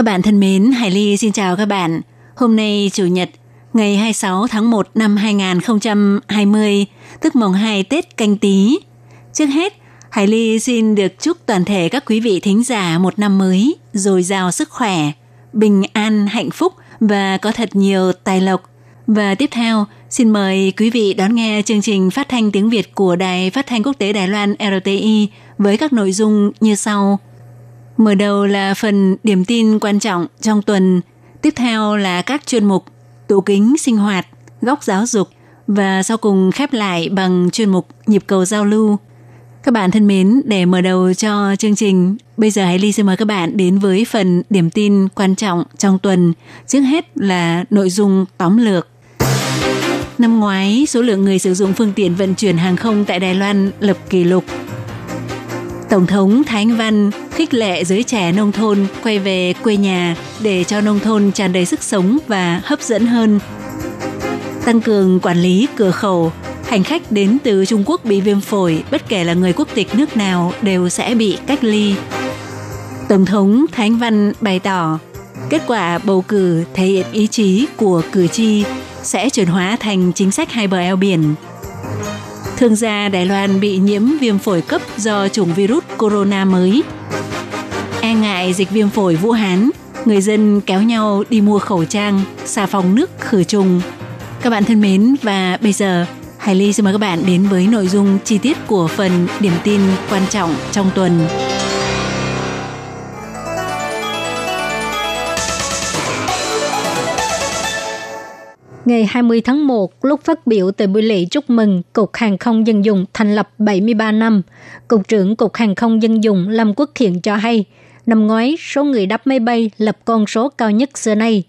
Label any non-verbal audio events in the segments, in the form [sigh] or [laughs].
Các bạn thân mến, Hải Ly xin chào các bạn. Hôm nay Chủ nhật, ngày 26 tháng 1 năm 2020, tức mùng 2 Tết canh tí. Trước hết, Hải Ly xin được chúc toàn thể các quý vị thính giả một năm mới, dồi dào sức khỏe, bình an, hạnh phúc và có thật nhiều tài lộc. Và tiếp theo, xin mời quý vị đón nghe chương trình phát thanh tiếng Việt của Đài Phát thanh Quốc tế Đài Loan RTI với các nội dung như sau. Mở đầu là phần điểm tin quan trọng trong tuần, tiếp theo là các chuyên mục tủ kính sinh hoạt, góc giáo dục và sau cùng khép lại bằng chuyên mục nhịp cầu giao lưu. Các bạn thân mến, để mở đầu cho chương trình, bây giờ hãy Ly xin mời các bạn đến với phần điểm tin quan trọng trong tuần. Trước hết là nội dung tóm lược. Năm ngoái, số lượng người sử dụng phương tiện vận chuyển hàng không tại Đài Loan lập kỷ lục. Tổng thống Thái Anh Văn khích lệ giới trẻ nông thôn quay về quê nhà để cho nông thôn tràn đầy sức sống và hấp dẫn hơn. Tăng cường quản lý cửa khẩu, hành khách đến từ Trung Quốc bị viêm phổi, bất kể là người quốc tịch nước nào đều sẽ bị cách ly. Tổng thống Thái Anh Văn bày tỏ, kết quả bầu cử thể hiện ý chí của cử tri sẽ chuyển hóa thành chính sách hai bờ eo biển. Thương gia Đài Loan bị nhiễm viêm phổi cấp do chủng virus corona mới. E ngại dịch viêm phổi Vũ Hán, người dân kéo nhau đi mua khẩu trang, xà phòng nước khử trùng. Các bạn thân mến và bây giờ Hải Ly xin mời các bạn đến với nội dung chi tiết của phần điểm tin quan trọng trong tuần. Ngày 20 tháng 1, lúc phát biểu tại buổi lễ chúc mừng Cục Hàng không Dân dụng thành lập 73 năm, Cục trưởng Cục Hàng không Dân dụng Lâm Quốc Hiện cho hay, năm ngoái số người đáp máy bay lập con số cao nhất xưa nay.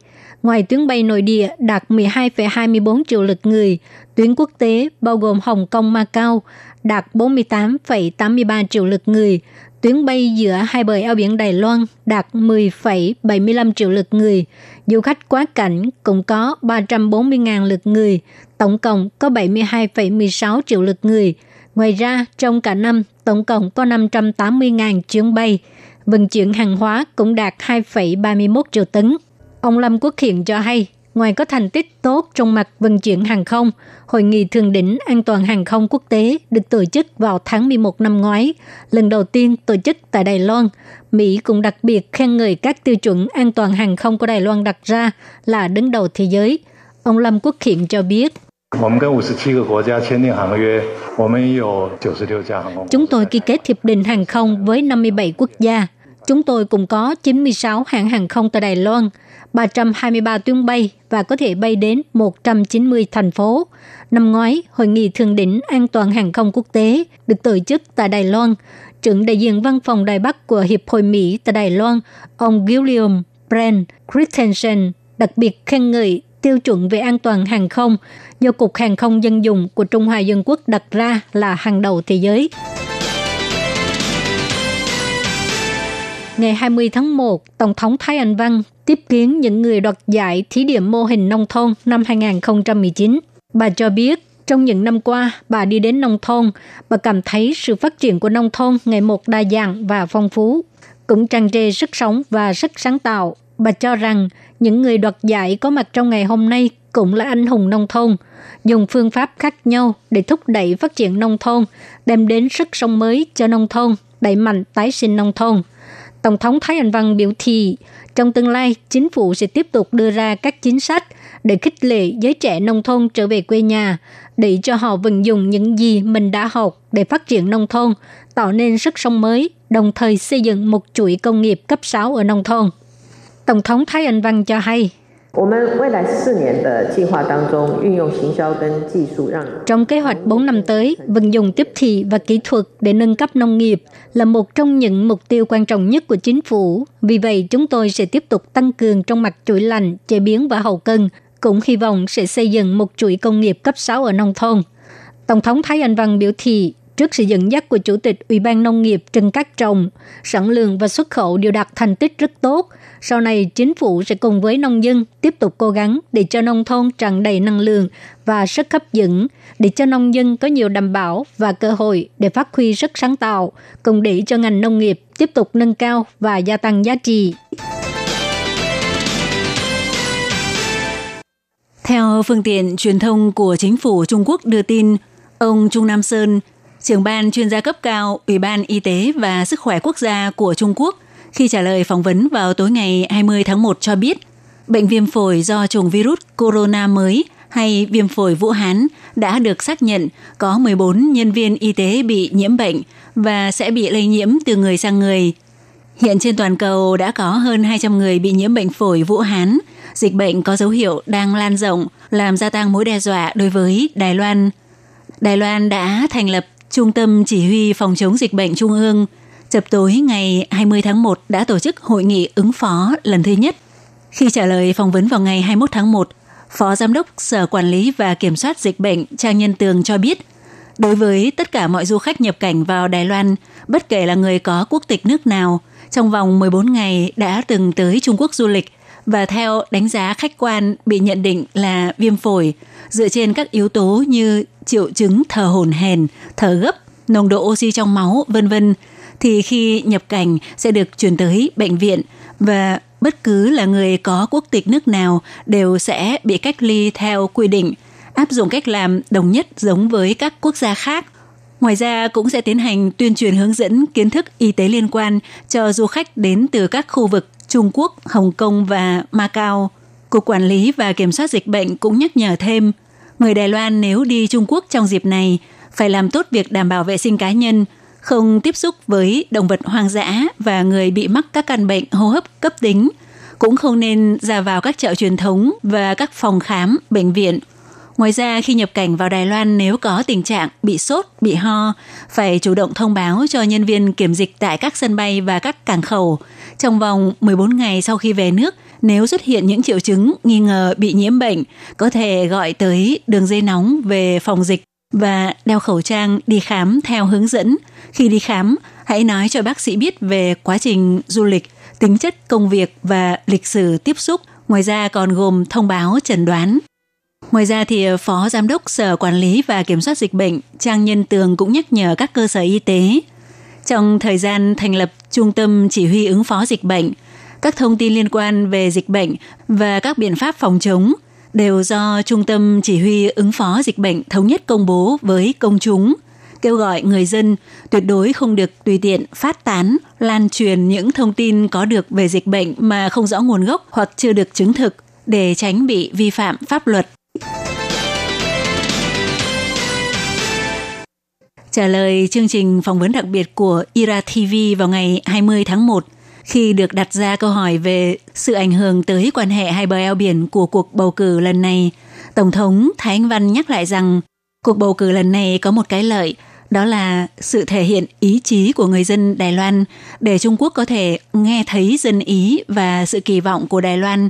Ngoài tuyến bay nội địa đạt 12,24 triệu lượt người, tuyến quốc tế bao gồm Hồng Kông Macau đạt 48,83 triệu lượt người, tuyến bay giữa hai bờ eo biển Đài Loan đạt 10,75 triệu lượt người. Du khách quá cảnh cũng có 340.000 lượt người, tổng cộng có 72,16 triệu lượt người. Ngoài ra, trong cả năm, tổng cộng có 580.000 chuyến bay. Vận chuyển hàng hóa cũng đạt 2,31 triệu tấn. Ông Lâm Quốc Hiện cho hay, ngoài có thành tích tốt trong mặt vận chuyển hàng không, Hội nghị Thượng đỉnh An toàn hàng không quốc tế được tổ chức vào tháng 11 năm ngoái, lần đầu tiên tổ chức tại Đài Loan. Mỹ cũng đặc biệt khen ngợi các tiêu chuẩn an toàn hàng không của Đài Loan đặt ra là đứng đầu thế giới. Ông Lâm Quốc Hiện cho biết. Chúng tôi ký kết hiệp định hàng không với 57 quốc gia. Chúng tôi cũng có 96 hãng hàng không tại Đài Loan, 323 tuyến bay và có thể bay đến 190 thành phố. Năm ngoái, Hội nghị Thượng đỉnh An toàn hàng không quốc tế được tổ chức tại Đài Loan. Trưởng đại diện văn phòng Đài Bắc của Hiệp hội Mỹ tại Đài Loan, ông William Brand Christensen đặc biệt khen ngợi tiêu chuẩn về an toàn hàng không do Cục Hàng không Dân dụng của Trung Hoa Dân Quốc đặt ra là hàng đầu thế giới. Ngày 20 tháng 1, Tổng thống Thái Anh Văn tiếp kiến những người đoạt giải thí điểm mô hình nông thôn năm 2019. Bà cho biết, trong những năm qua, bà đi đến nông thôn, bà cảm thấy sự phát triển của nông thôn ngày một đa dạng và phong phú, cũng tràn trề sức sống và sức sáng tạo. Bà cho rằng những người đoạt giải có mặt trong ngày hôm nay cũng là anh hùng nông thôn, dùng phương pháp khác nhau để thúc đẩy phát triển nông thôn, đem đến sức sống mới cho nông thôn, đẩy mạnh tái sinh nông thôn. Tổng thống Thái Anh Văn biểu thị, trong tương lai, chính phủ sẽ tiếp tục đưa ra các chính sách để khích lệ giới trẻ nông thôn trở về quê nhà, để cho họ vận dụng những gì mình đã học để phát triển nông thôn, tạo nên sức sống mới, đồng thời xây dựng một chuỗi công nghiệp cấp 6 ở nông thôn. Tổng thống Thái Anh Văn cho hay, trong kế hoạch 4 năm tới, vận dụng tiếp thị và kỹ thuật để nâng cấp nông nghiệp là một trong những mục tiêu quan trọng nhất của chính phủ. Vì vậy, chúng tôi sẽ tiếp tục tăng cường trong mặt chuỗi lành, chế biến và hậu cân, cũng hy vọng sẽ xây dựng một chuỗi công nghiệp cấp 6 ở nông thôn. Tổng thống Thái Anh Văn biểu thị trước sự dẫn dắt của Chủ tịch Ủy ban Nông nghiệp Trần Cát Trồng, sản lượng và xuất khẩu đều đạt thành tích rất tốt. Sau này, chính phủ sẽ cùng với nông dân tiếp tục cố gắng để cho nông thôn tràn đầy năng lượng và sức hấp dẫn, để cho nông dân có nhiều đảm bảo và cơ hội để phát huy sức sáng tạo, cùng để cho ngành nông nghiệp tiếp tục nâng cao và gia tăng giá trị. Theo phương tiện truyền thông của chính phủ Trung Quốc đưa tin, ông Trung Nam Sơn, trưởng ban chuyên gia cấp cao Ủy ban Y tế và Sức khỏe Quốc gia của Trung Quốc, khi trả lời phỏng vấn vào tối ngày 20 tháng 1 cho biết, bệnh viêm phổi do chủng virus corona mới hay viêm phổi Vũ Hán đã được xác nhận có 14 nhân viên y tế bị nhiễm bệnh và sẽ bị lây nhiễm từ người sang người. Hiện trên toàn cầu đã có hơn 200 người bị nhiễm bệnh phổi Vũ Hán. Dịch bệnh có dấu hiệu đang lan rộng, làm gia tăng mối đe dọa đối với Đài Loan. Đài Loan đã thành lập Trung tâm Chỉ huy Phòng chống dịch bệnh Trung ương. Chập tối ngày 20 tháng 1 đã tổ chức hội nghị ứng phó lần thứ nhất. Khi trả lời phỏng vấn vào ngày 21 tháng 1, Phó Giám đốc Sở Quản lý và Kiểm soát Dịch bệnh Trang Nhân Tường cho biết, đối với tất cả mọi du khách nhập cảnh vào Đài Loan, bất kể là người có quốc tịch nước nào, trong vòng 14 ngày đã từng tới Trung Quốc du lịch và theo đánh giá khách quan bị nhận định là viêm phổi dựa trên các yếu tố như triệu chứng thở hổn hển, thở gấp, nồng độ oxy trong máu, vân vân thì khi nhập cảnh sẽ được chuyển tới bệnh viện và bất cứ là người có quốc tịch nước nào đều sẽ bị cách ly theo quy định, áp dụng cách làm đồng nhất giống với các quốc gia khác. Ngoài ra cũng sẽ tiến hành tuyên truyền hướng dẫn kiến thức y tế liên quan cho du khách đến từ các khu vực Trung Quốc, Hồng Kông và Macau. Cục Quản lý và Kiểm soát Dịch bệnh cũng nhắc nhở thêm, người Đài Loan nếu đi Trung Quốc trong dịp này phải làm tốt việc đảm bảo vệ sinh cá nhân, không tiếp xúc với động vật hoang dã và người bị mắc các căn bệnh hô hấp cấp tính, cũng không nên ra vào các chợ truyền thống và các phòng khám, bệnh viện. Ngoài ra, khi nhập cảnh vào Đài Loan nếu có tình trạng bị sốt, bị ho, phải chủ động thông báo cho nhân viên kiểm dịch tại các sân bay và các cảng khẩu. Trong vòng 14 ngày sau khi về nước, nếu xuất hiện những triệu chứng nghi ngờ bị nhiễm bệnh, có thể gọi tới đường dây nóng về phòng dịch và đeo khẩu trang đi khám theo hướng dẫn. Khi đi khám, hãy nói cho bác sĩ biết về quá trình du lịch, tính chất công việc và lịch sử tiếp xúc. Ngoài ra còn gồm thông báo chẩn đoán. Ngoài ra thì Phó Giám đốc Sở Quản lý và Kiểm soát Dịch bệnh Trang Nhân Tường cũng nhắc nhở các cơ sở y tế. Trong thời gian thành lập Trung tâm Chỉ huy ứng phó dịch bệnh, các thông tin liên quan về dịch bệnh và các biện pháp phòng chống đều do Trung tâm Chỉ huy ứng phó dịch bệnh thống nhất công bố với công chúng, kêu gọi người dân tuyệt đối không được tùy tiện phát tán, lan truyền những thông tin có được về dịch bệnh mà không rõ nguồn gốc hoặc chưa được chứng thực để tránh bị vi phạm pháp luật. Trả lời chương trình phỏng vấn đặc biệt của Ira TV vào ngày 20 tháng 1, khi được đặt ra câu hỏi về sự ảnh hưởng tới quan hệ hai bờ eo biển của cuộc bầu cử lần này, Tổng thống Thái Anh Văn nhắc lại rằng cuộc bầu cử lần này có một cái lợi, đó là sự thể hiện ý chí của người dân Đài Loan để Trung Quốc có thể nghe thấy dân ý và sự kỳ vọng của Đài Loan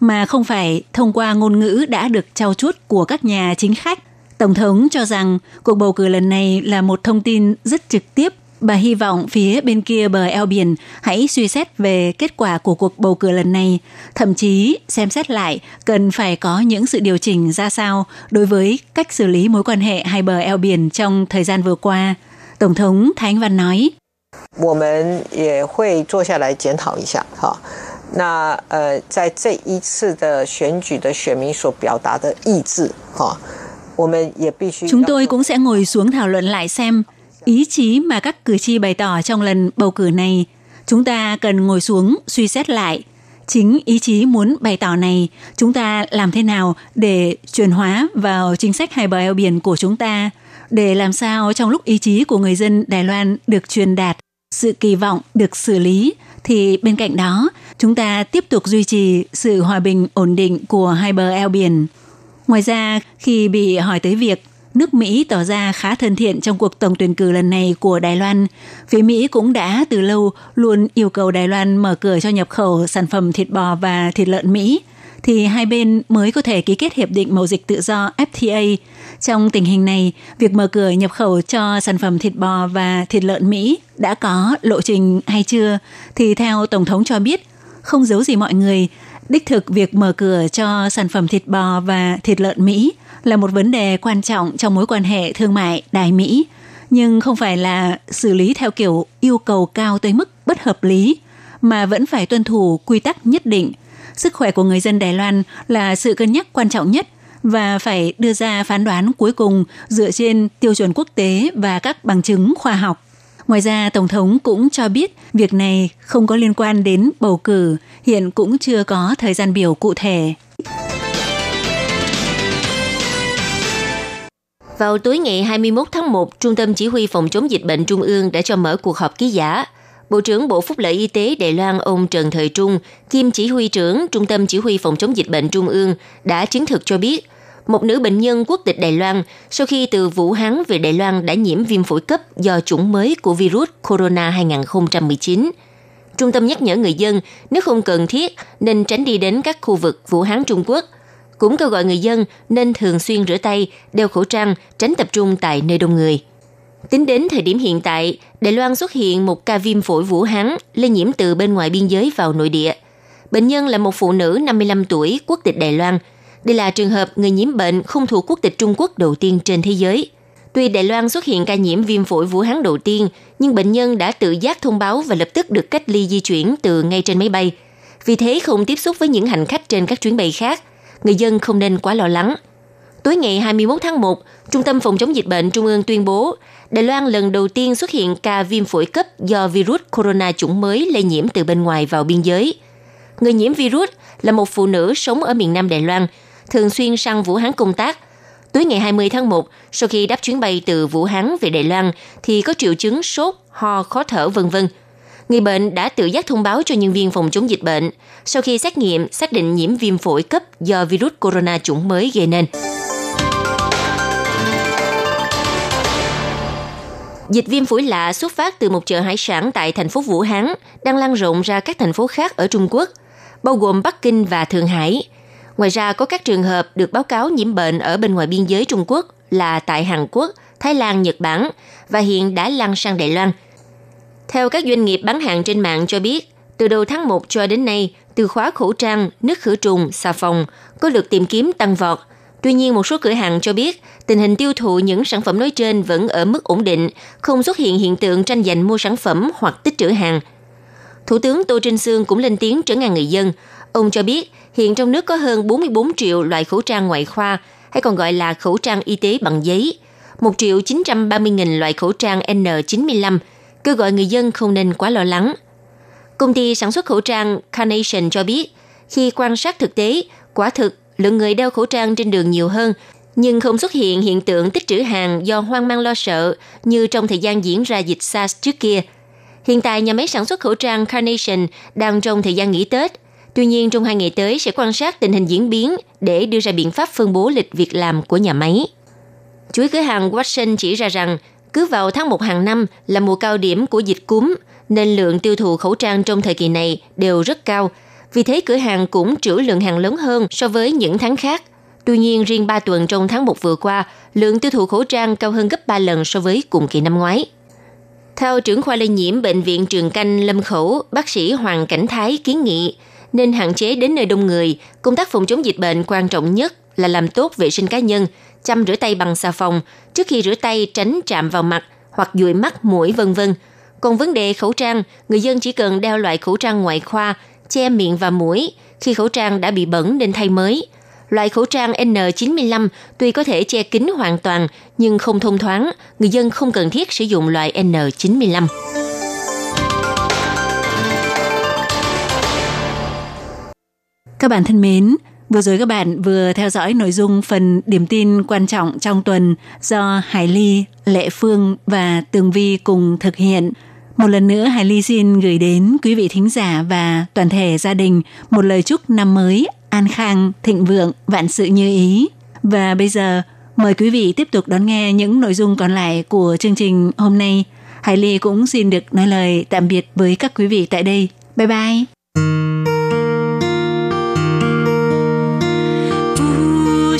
mà không phải thông qua ngôn ngữ đã được trao chuốt của các nhà chính khách. Tổng thống cho rằng cuộc bầu cử lần này là một thông tin rất trực tiếp Bà hy vọng phía bên kia bờ eo biển hãy suy xét về kết quả của cuộc bầu cử lần này, thậm chí xem xét lại cần phải có những sự điều chỉnh ra sao đối với cách xử lý mối quan hệ hai bờ eo biển trong thời gian vừa qua. Tổng thống Thái Anh Văn nói. 我们也会坐下来检讨一下，哈。那呃，在这一次的选举的选民所表达的意志，哈，我们也必须。 Chúng tôi cũng sẽ ngồi xuống thảo luận lại xem ý chí mà các cử tri bày tỏ trong lần bầu cử này. Chúng ta cần ngồi xuống suy xét lại. Chính ý chí muốn bày tỏ này, chúng ta làm thế nào để chuyển hóa vào chính sách hai bờ eo biển của chúng ta, để làm sao trong lúc ý chí của người dân Đài Loan được truyền đạt, sự kỳ vọng được xử lý, thì bên cạnh đó chúng ta tiếp tục duy trì sự hòa bình ổn định của hai bờ eo biển. Ngoài ra, khi bị hỏi tới việc nước Mỹ tỏ ra khá thân thiện trong cuộc tổng tuyển cử lần này của Đài Loan, phía Mỹ cũng đã từ lâu luôn yêu cầu Đài Loan mở cửa cho nhập khẩu sản phẩm thịt bò và thịt lợn Mỹ – thì hai bên mới có thể ký kết hiệp định mậu dịch tự do FTA. Trong tình hình này, việc mở cửa nhập khẩu cho sản phẩm thịt bò và thịt lợn Mỹ đã có lộ trình hay chưa? Thì theo Tổng thống cho biết, không giấu gì mọi người, đích thực việc mở cửa cho sản phẩm thịt bò và thịt lợn Mỹ là một vấn đề quan trọng trong mối quan hệ thương mại Đài Mỹ, nhưng không phải là xử lý theo kiểu yêu cầu cao tới mức bất hợp lý, mà vẫn phải tuân thủ quy tắc nhất định sức khỏe của người dân Đài Loan là sự cân nhắc quan trọng nhất và phải đưa ra phán đoán cuối cùng dựa trên tiêu chuẩn quốc tế và các bằng chứng khoa học. Ngoài ra, Tổng thống cũng cho biết việc này không có liên quan đến bầu cử, hiện cũng chưa có thời gian biểu cụ thể. Vào tối ngày 21 tháng 1, Trung tâm Chỉ huy Phòng chống dịch bệnh Trung ương đã cho mở cuộc họp ký giả – Bộ trưởng Bộ Phúc lợi Y tế Đài Loan ông Trần Thời Trung, kiêm chỉ huy trưởng Trung tâm Chỉ huy Phòng chống dịch bệnh Trung ương đã chứng thực cho biết, một nữ bệnh nhân quốc tịch Đài Loan sau khi từ Vũ Hán về Đài Loan đã nhiễm viêm phổi cấp do chủng mới của virus corona 2019. Trung tâm nhắc nhở người dân nếu không cần thiết nên tránh đi đến các khu vực Vũ Hán Trung Quốc. Cũng kêu gọi người dân nên thường xuyên rửa tay, đeo khẩu trang, tránh tập trung tại nơi đông người. Tính đến thời điểm hiện tại, Đài Loan xuất hiện một ca viêm phổi Vũ Hán lây nhiễm từ bên ngoài biên giới vào nội địa. Bệnh nhân là một phụ nữ 55 tuổi, quốc tịch Đài Loan. Đây là trường hợp người nhiễm bệnh không thuộc quốc tịch Trung Quốc đầu tiên trên thế giới. Tuy Đài Loan xuất hiện ca nhiễm viêm phổi Vũ Hán đầu tiên, nhưng bệnh nhân đã tự giác thông báo và lập tức được cách ly di chuyển từ ngay trên máy bay. Vì thế không tiếp xúc với những hành khách trên các chuyến bay khác. Người dân không nên quá lo lắng. Tối ngày 21 tháng 1, Trung tâm Phòng chống dịch bệnh Trung ương tuyên bố Đài Loan lần đầu tiên xuất hiện ca viêm phổi cấp do virus corona chủng mới lây nhiễm từ bên ngoài vào biên giới. Người nhiễm virus là một phụ nữ sống ở miền Nam Đài Loan, thường xuyên sang Vũ Hán công tác. Tối ngày 20 tháng 1, sau khi đáp chuyến bay từ Vũ Hán về Đài Loan thì có triệu chứng sốt, ho, khó thở vân vân. Người bệnh đã tự giác thông báo cho nhân viên phòng chống dịch bệnh sau khi xét nghiệm xác định nhiễm viêm phổi cấp do virus corona chủng mới gây nên. Dịch viêm phổi lạ xuất phát từ một chợ hải sản tại thành phố Vũ Hán, đang lan rộng ra các thành phố khác ở Trung Quốc, bao gồm Bắc Kinh và Thượng Hải. Ngoài ra, có các trường hợp được báo cáo nhiễm bệnh ở bên ngoài biên giới Trung Quốc là tại Hàn Quốc, Thái Lan, Nhật Bản và hiện đã lan sang Đài Loan. Theo các doanh nghiệp bán hàng trên mạng cho biết, từ đầu tháng 1 cho đến nay, từ khóa khẩu trang, nước khử trùng, xà phòng có lượt tìm kiếm tăng vọt – Tuy nhiên, một số cửa hàng cho biết tình hình tiêu thụ những sản phẩm nói trên vẫn ở mức ổn định, không xuất hiện hiện tượng tranh giành mua sản phẩm hoặc tích trữ hàng. Thủ tướng Tô Trinh Sương cũng lên tiếng trấn an người dân. Ông cho biết hiện trong nước có hơn 44 triệu loại khẩu trang ngoại khoa, hay còn gọi là khẩu trang y tế bằng giấy, 1 triệu 930 nghìn loại khẩu trang N95, kêu gọi người dân không nên quá lo lắng. Công ty sản xuất khẩu trang Carnation cho biết, khi quan sát thực tế, quả thực lượng người đeo khẩu trang trên đường nhiều hơn, nhưng không xuất hiện hiện tượng tích trữ hàng do hoang mang lo sợ như trong thời gian diễn ra dịch SARS trước kia. Hiện tại, nhà máy sản xuất khẩu trang Carnation đang trong thời gian nghỉ Tết. Tuy nhiên, trong hai ngày tới sẽ quan sát tình hình diễn biến để đưa ra biện pháp phân bố lịch việc làm của nhà máy. Chuỗi cửa hàng Watson chỉ ra rằng, cứ vào tháng 1 hàng năm là mùa cao điểm của dịch cúm, nên lượng tiêu thụ khẩu trang trong thời kỳ này đều rất cao – vì thế cửa hàng cũng trữ lượng hàng lớn hơn so với những tháng khác. Tuy nhiên, riêng 3 tuần trong tháng 1 vừa qua, lượng tiêu thụ khẩu trang cao hơn gấp 3 lần so với cùng kỳ năm ngoái. Theo trưởng khoa lây nhiễm Bệnh viện Trường Canh Lâm Khẩu, bác sĩ Hoàng Cảnh Thái kiến nghị nên hạn chế đến nơi đông người, công tác phòng chống dịch bệnh quan trọng nhất là làm tốt vệ sinh cá nhân, chăm rửa tay bằng xà phòng, trước khi rửa tay tránh chạm vào mặt hoặc dụi mắt, mũi vân vân. Còn vấn đề khẩu trang, người dân chỉ cần đeo loại khẩu trang ngoại khoa che miệng và mũi khi khẩu trang đã bị bẩn nên thay mới. Loại khẩu trang N95 tuy có thể che kín hoàn toàn nhưng không thông thoáng, người dân không cần thiết sử dụng loại N95. Các bạn thân mến, vừa rồi các bạn vừa theo dõi nội dung phần điểm tin quan trọng trong tuần do Hải Ly, Lệ Phương và Tường Vi cùng thực hiện. Một lần nữa Hải Ly xin gửi đến quý vị thính giả và toàn thể gia đình một lời chúc năm mới an khang, thịnh vượng, vạn sự như ý. Và bây giờ mời quý vị tiếp tục đón nghe những nội dung còn lại của chương trình hôm nay. Hải Ly cũng xin được nói lời tạm biệt với các quý vị tại đây. Bye bye!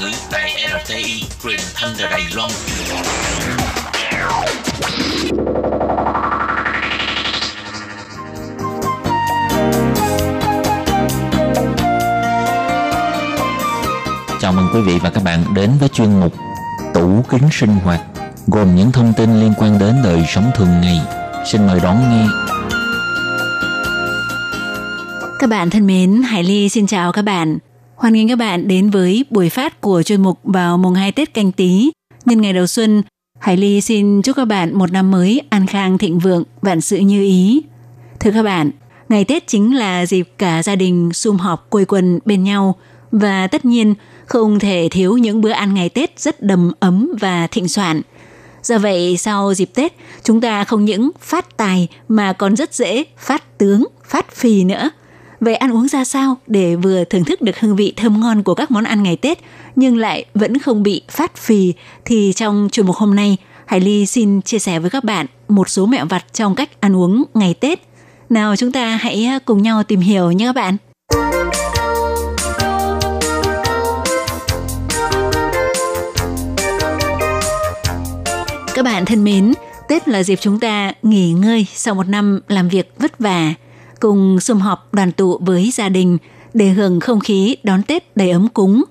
Ngữ tại RTI truyền thanh từ Đài Loan. Chào mừng quý vị và các bạn đến với chuyên mục Tủ kính sinh hoạt gồm những thông tin liên quan đến đời sống thường ngày. Xin mời đón nghe. Các bạn thân mến, Hải Ly xin chào các bạn. Hoan nghênh các bạn đến với buổi phát của chuyên mục vào mùng 2 Tết canh tí. Nhân ngày đầu xuân, Hải Ly xin chúc các bạn một năm mới an khang thịnh vượng, vạn sự như ý. Thưa các bạn, ngày Tết chính là dịp cả gia đình sum họp quây quần bên nhau và tất nhiên không thể thiếu những bữa ăn ngày Tết rất đầm ấm và thịnh soạn. Do vậy, sau dịp Tết, chúng ta không những phát tài mà còn rất dễ phát tướng, phát phì nữa. Vậy ăn uống ra sao để vừa thưởng thức được hương vị thơm ngon của các món ăn ngày Tết nhưng lại vẫn không bị phát phì thì trong chuyên mục hôm nay, Hải Ly xin chia sẻ với các bạn một số mẹo vặt trong cách ăn uống ngày Tết. Nào chúng ta hãy à, cùng nhau tìm hiểu nhé các bạn. Các bạn thân mến, Tết là dịp chúng ta nghỉ ngơi sau một năm làm việc vất vả, cùng sum họp đoàn tụ với gia đình để hưởng không khí đón Tết đầy ấm cúng.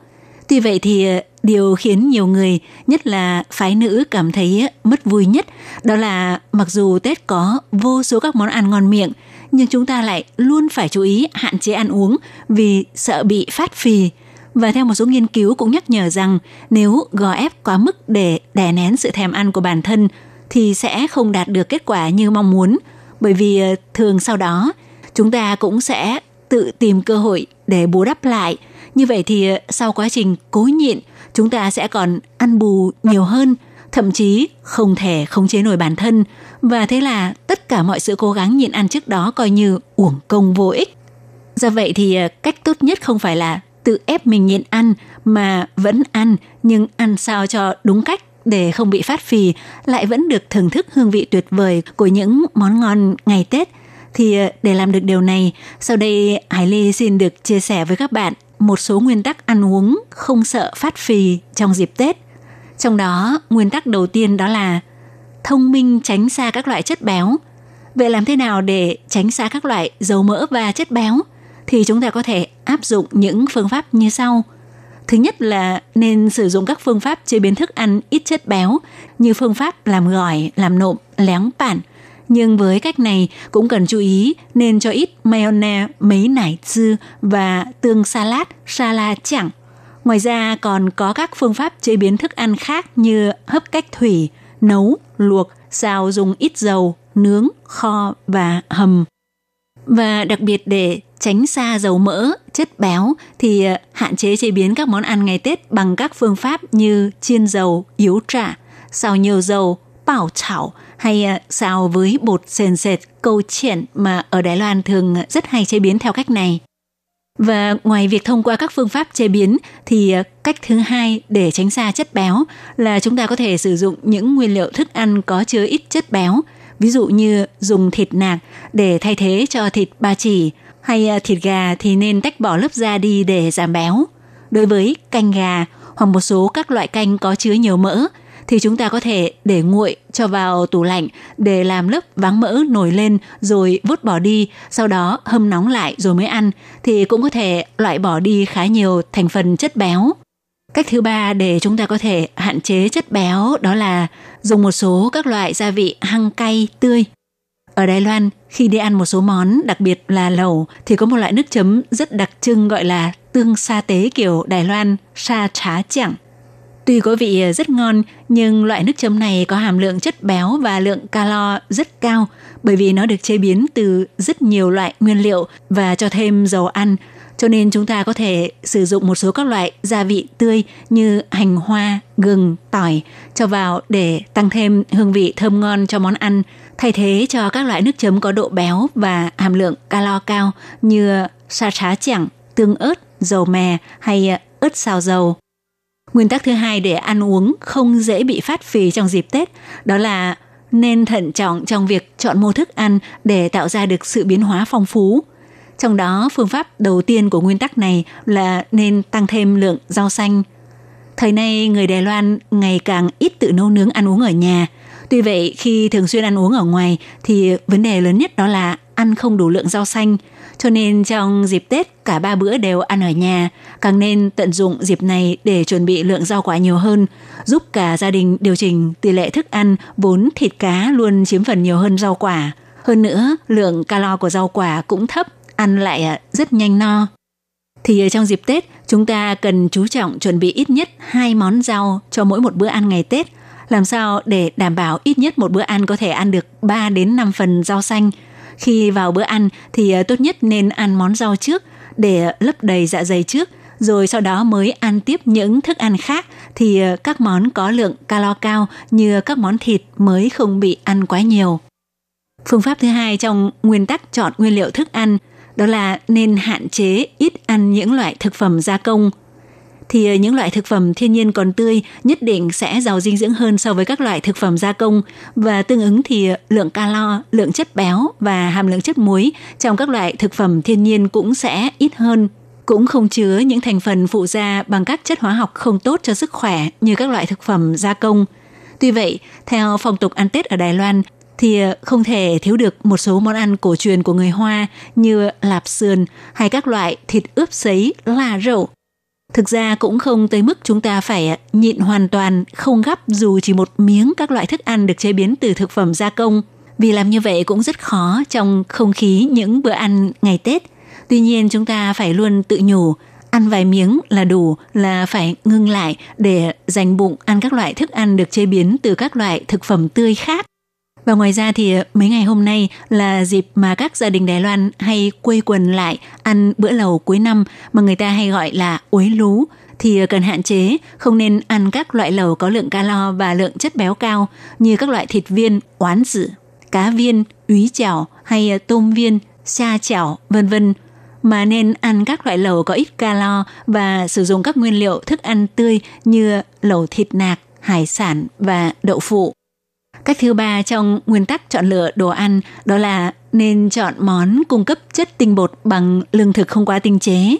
Tuy vậy thì ờ, điều khiến nhiều người, nhất là phái nữ cảm thấy ờ, mất vui nhất đó là mặc dù Tết có vô số các món ăn ngon miệng, nhưng chúng ta lại luôn phải chú ý hạn chế ăn uống vì sợ bị phát phì. Và theo một số nghiên cứu cũng nhắc nhở rằng nếu gò ép quá mức để đè nén sự thèm ăn của bản thân thì sẽ không đạt được kết quả như mong muốn. Bởi vì ờ, thường sau đó chúng ta cũng sẽ tự tìm cơ hội để bù đắp lại. Như vậy thì ờ, sau quá trình cố nhịn, chúng ta sẽ còn ăn bù nhiều hơn, thậm chí không thể khống chế nổi bản thân. Và thế là tất cả mọi sự cố gắng nhịn ăn trước đó coi như uổng công vô ích. Do vậy thì ờ, cách tốt nhất không phải là tự ép mình nhịn ăn mà vẫn ăn nhưng ăn sao cho đúng cách để không bị phát phì lại vẫn được thưởng thức hương vị tuyệt vời của những món ngon ngày Tết thì ờ, để làm được điều này, sau đây Hải Ly xin được chia sẻ với các bạn một số nguyên tắc ăn uống không sợ phát phì trong dịp Tết. Trong đó, nguyên tắc đầu tiên đó là thông minh tránh xa các loại chất béo. Vậy làm thế nào để tránh xa các loại dầu mỡ và chất béo? Thì chúng ta có thể áp dụng những phương pháp như sau. Thứ nhất là nên sử dụng các phương pháp chế biến thức ăn ít chất béo như phương pháp làm gỏi, làm nộm, léng bản – nhưng với cách này cũng cần chú ý nên cho ít mayonnaise, mấy nải dư và tương salad, salad chẳng. Ngoài ra còn có các phương pháp chế biến thức ăn khác như hấp cách thủy, nấu, luộc, xào dùng ít dầu, nướng, kho và hầm. Và đặc biệt để tránh xa dầu mỡ, chất béo thì ờ, hạn chế chế biến các món ăn ngày Tết bằng các phương pháp như chiên dầu, yếu trả, xào nhiều dầu, bảo chảo hay ờ, xào với bột sền sệt câu chuyện mà ở Đài Loan thường rất hay chế biến theo cách này. Và ngoài việc thông qua các phương pháp chế biến thì ờ, cách thứ hai để tránh xa chất béo là chúng ta có thể sử dụng những nguyên liệu thức ăn có chứa ít chất béo, ví dụ như dùng thịt nạc để thay thế cho thịt ba chỉ hay ờ, thịt gà thì nên tách bỏ lớp da đi để giảm béo. Đối với canh gà hoặc một số các loại canh có chứa nhiều mỡ thì chúng ta có thể để nguội cho vào tủ lạnh để làm lớp váng mỡ nổi lên rồi vứt bỏ đi, sau đó hâm nóng lại rồi mới ăn thì cũng có thể loại bỏ đi khá nhiều thành phần chất béo. Cách thứ ba để chúng ta có thể hạn chế chất béo đó là dùng một số các loại gia vị hăng cay tươi. Ở Đài Loan, khi đi ăn một số món, đặc biệt là lẩu, thì có một loại nước chấm rất đặc trưng gọi là tương sa tế kiểu Đài Loan, sa trá chẳng. Tuy có vị ờ, rất ngon, nhưng loại nước chấm này có hàm lượng chất béo và lượng calo rất cao bởi vì nó được chế biến từ rất nhiều loại nguyên liệu và cho thêm dầu ăn, cho nên chúng ta có thể sử dụng một số các loại gia vị tươi như hành hoa, gừng, tỏi cho vào để tăng thêm hương vị thơm ngon cho món ăn, thay thế cho các loại nước chấm có độ béo và hàm lượng calo cao như sa trá chẳng, tương ớt, dầu mè hay ờ, ớt xào dầu. Nguyên tắc thứ hai để ăn uống không dễ bị phát phì trong dịp Tết đó là nên thận trọng trong việc chọn mua thức ăn để tạo ra được sự biến hóa phong phú. Trong đó, phương pháp đầu tiên của nguyên tắc này là nên tăng thêm lượng rau xanh. Thời nay, người Đài Loan ngày càng ít tự nấu nướng ăn uống ở nhà. Tuy vậy, khi thường xuyên ăn uống ở ngoài thì vấn đề lớn nhất đó là ăn không đủ lượng rau xanh. Cho nên trong dịp Tết cả ba bữa đều ăn ở nhà, càng nên tận dụng dịp này để chuẩn bị lượng rau quả nhiều hơn, giúp cả gia đình điều chỉnh tỷ lệ thức ăn vốn thịt cá luôn chiếm phần nhiều hơn rau quả. Hơn nữa, lượng calo của rau quả cũng thấp, ăn lại à, rất nhanh no. Thì trong dịp Tết, chúng ta cần chú trọng chuẩn bị ít nhất hai món rau cho mỗi một bữa ăn ngày Tết, làm sao để đảm bảo ít nhất một bữa ăn có thể ăn được 3 đến 5 phần rau xanh. Khi vào bữa ăn thì ờ, tốt nhất nên ăn món rau trước để ờ, lấp đầy dạ dày trước, rồi sau đó mới ăn tiếp những thức ăn khác thì ờ, các món có lượng calo cao như các món thịt mới không bị ăn quá nhiều. Phương pháp thứ hai trong nguyên tắc chọn nguyên liệu thức ăn đó là nên hạn chế ít ăn những loại thực phẩm gia công – thì ờ, những loại thực phẩm thiên nhiên còn tươi nhất định sẽ giàu dinh dưỡng hơn so với các loại thực phẩm gia công. Và tương ứng thì ờ, lượng calo, lượng chất béo và hàm lượng chất muối trong các loại thực phẩm thiên nhiên cũng sẽ ít hơn. Cũng không chứa những thành phần phụ gia bằng các chất hóa học không tốt cho sức khỏe như các loại thực phẩm gia công. Tuy vậy, theo phong tục ăn Tết ở Đài Loan, thì ờ, không thể thiếu được một số món ăn cổ truyền của người Hoa như lạp sườn hay các loại thịt ướp sấy, là rậu, Thực ra cũng không tới mức chúng ta phải à, nhịn hoàn toàn, không gắp dù chỉ một miếng các loại thức ăn được chế biến từ thực phẩm gia công. Vì làm như vậy cũng rất khó trong không khí những bữa ăn ngày Tết. Tuy nhiên chúng ta phải luôn tự nhủ, ăn vài miếng là đủ, là phải ngưng lại để dành bụng ăn các loại thức ăn được chế biến từ các loại thực phẩm tươi khác và ngoài ra thì ờ, mấy ngày hôm nay là dịp mà các gia đình Đài Loan hay quây quần lại ăn bữa lẩu cuối năm mà người ta hay gọi là uế lú thì ờ, cần hạn chế, không nên ăn các loại lẩu có lượng calo và lượng chất béo cao như các loại thịt viên, oán dự, cá viên, úy chảo hay ờ, tôm viên, xa chảo, vân vân mà nên ăn các loại lẩu có ít calo và sử dụng các nguyên liệu thức ăn tươi như lẩu thịt nạc, hải sản và đậu phụ. Cách thứ ba trong nguyên tắc chọn lựa đồ ăn đó là nên chọn món cung cấp chất tinh bột bằng lương thực không qua tinh chế.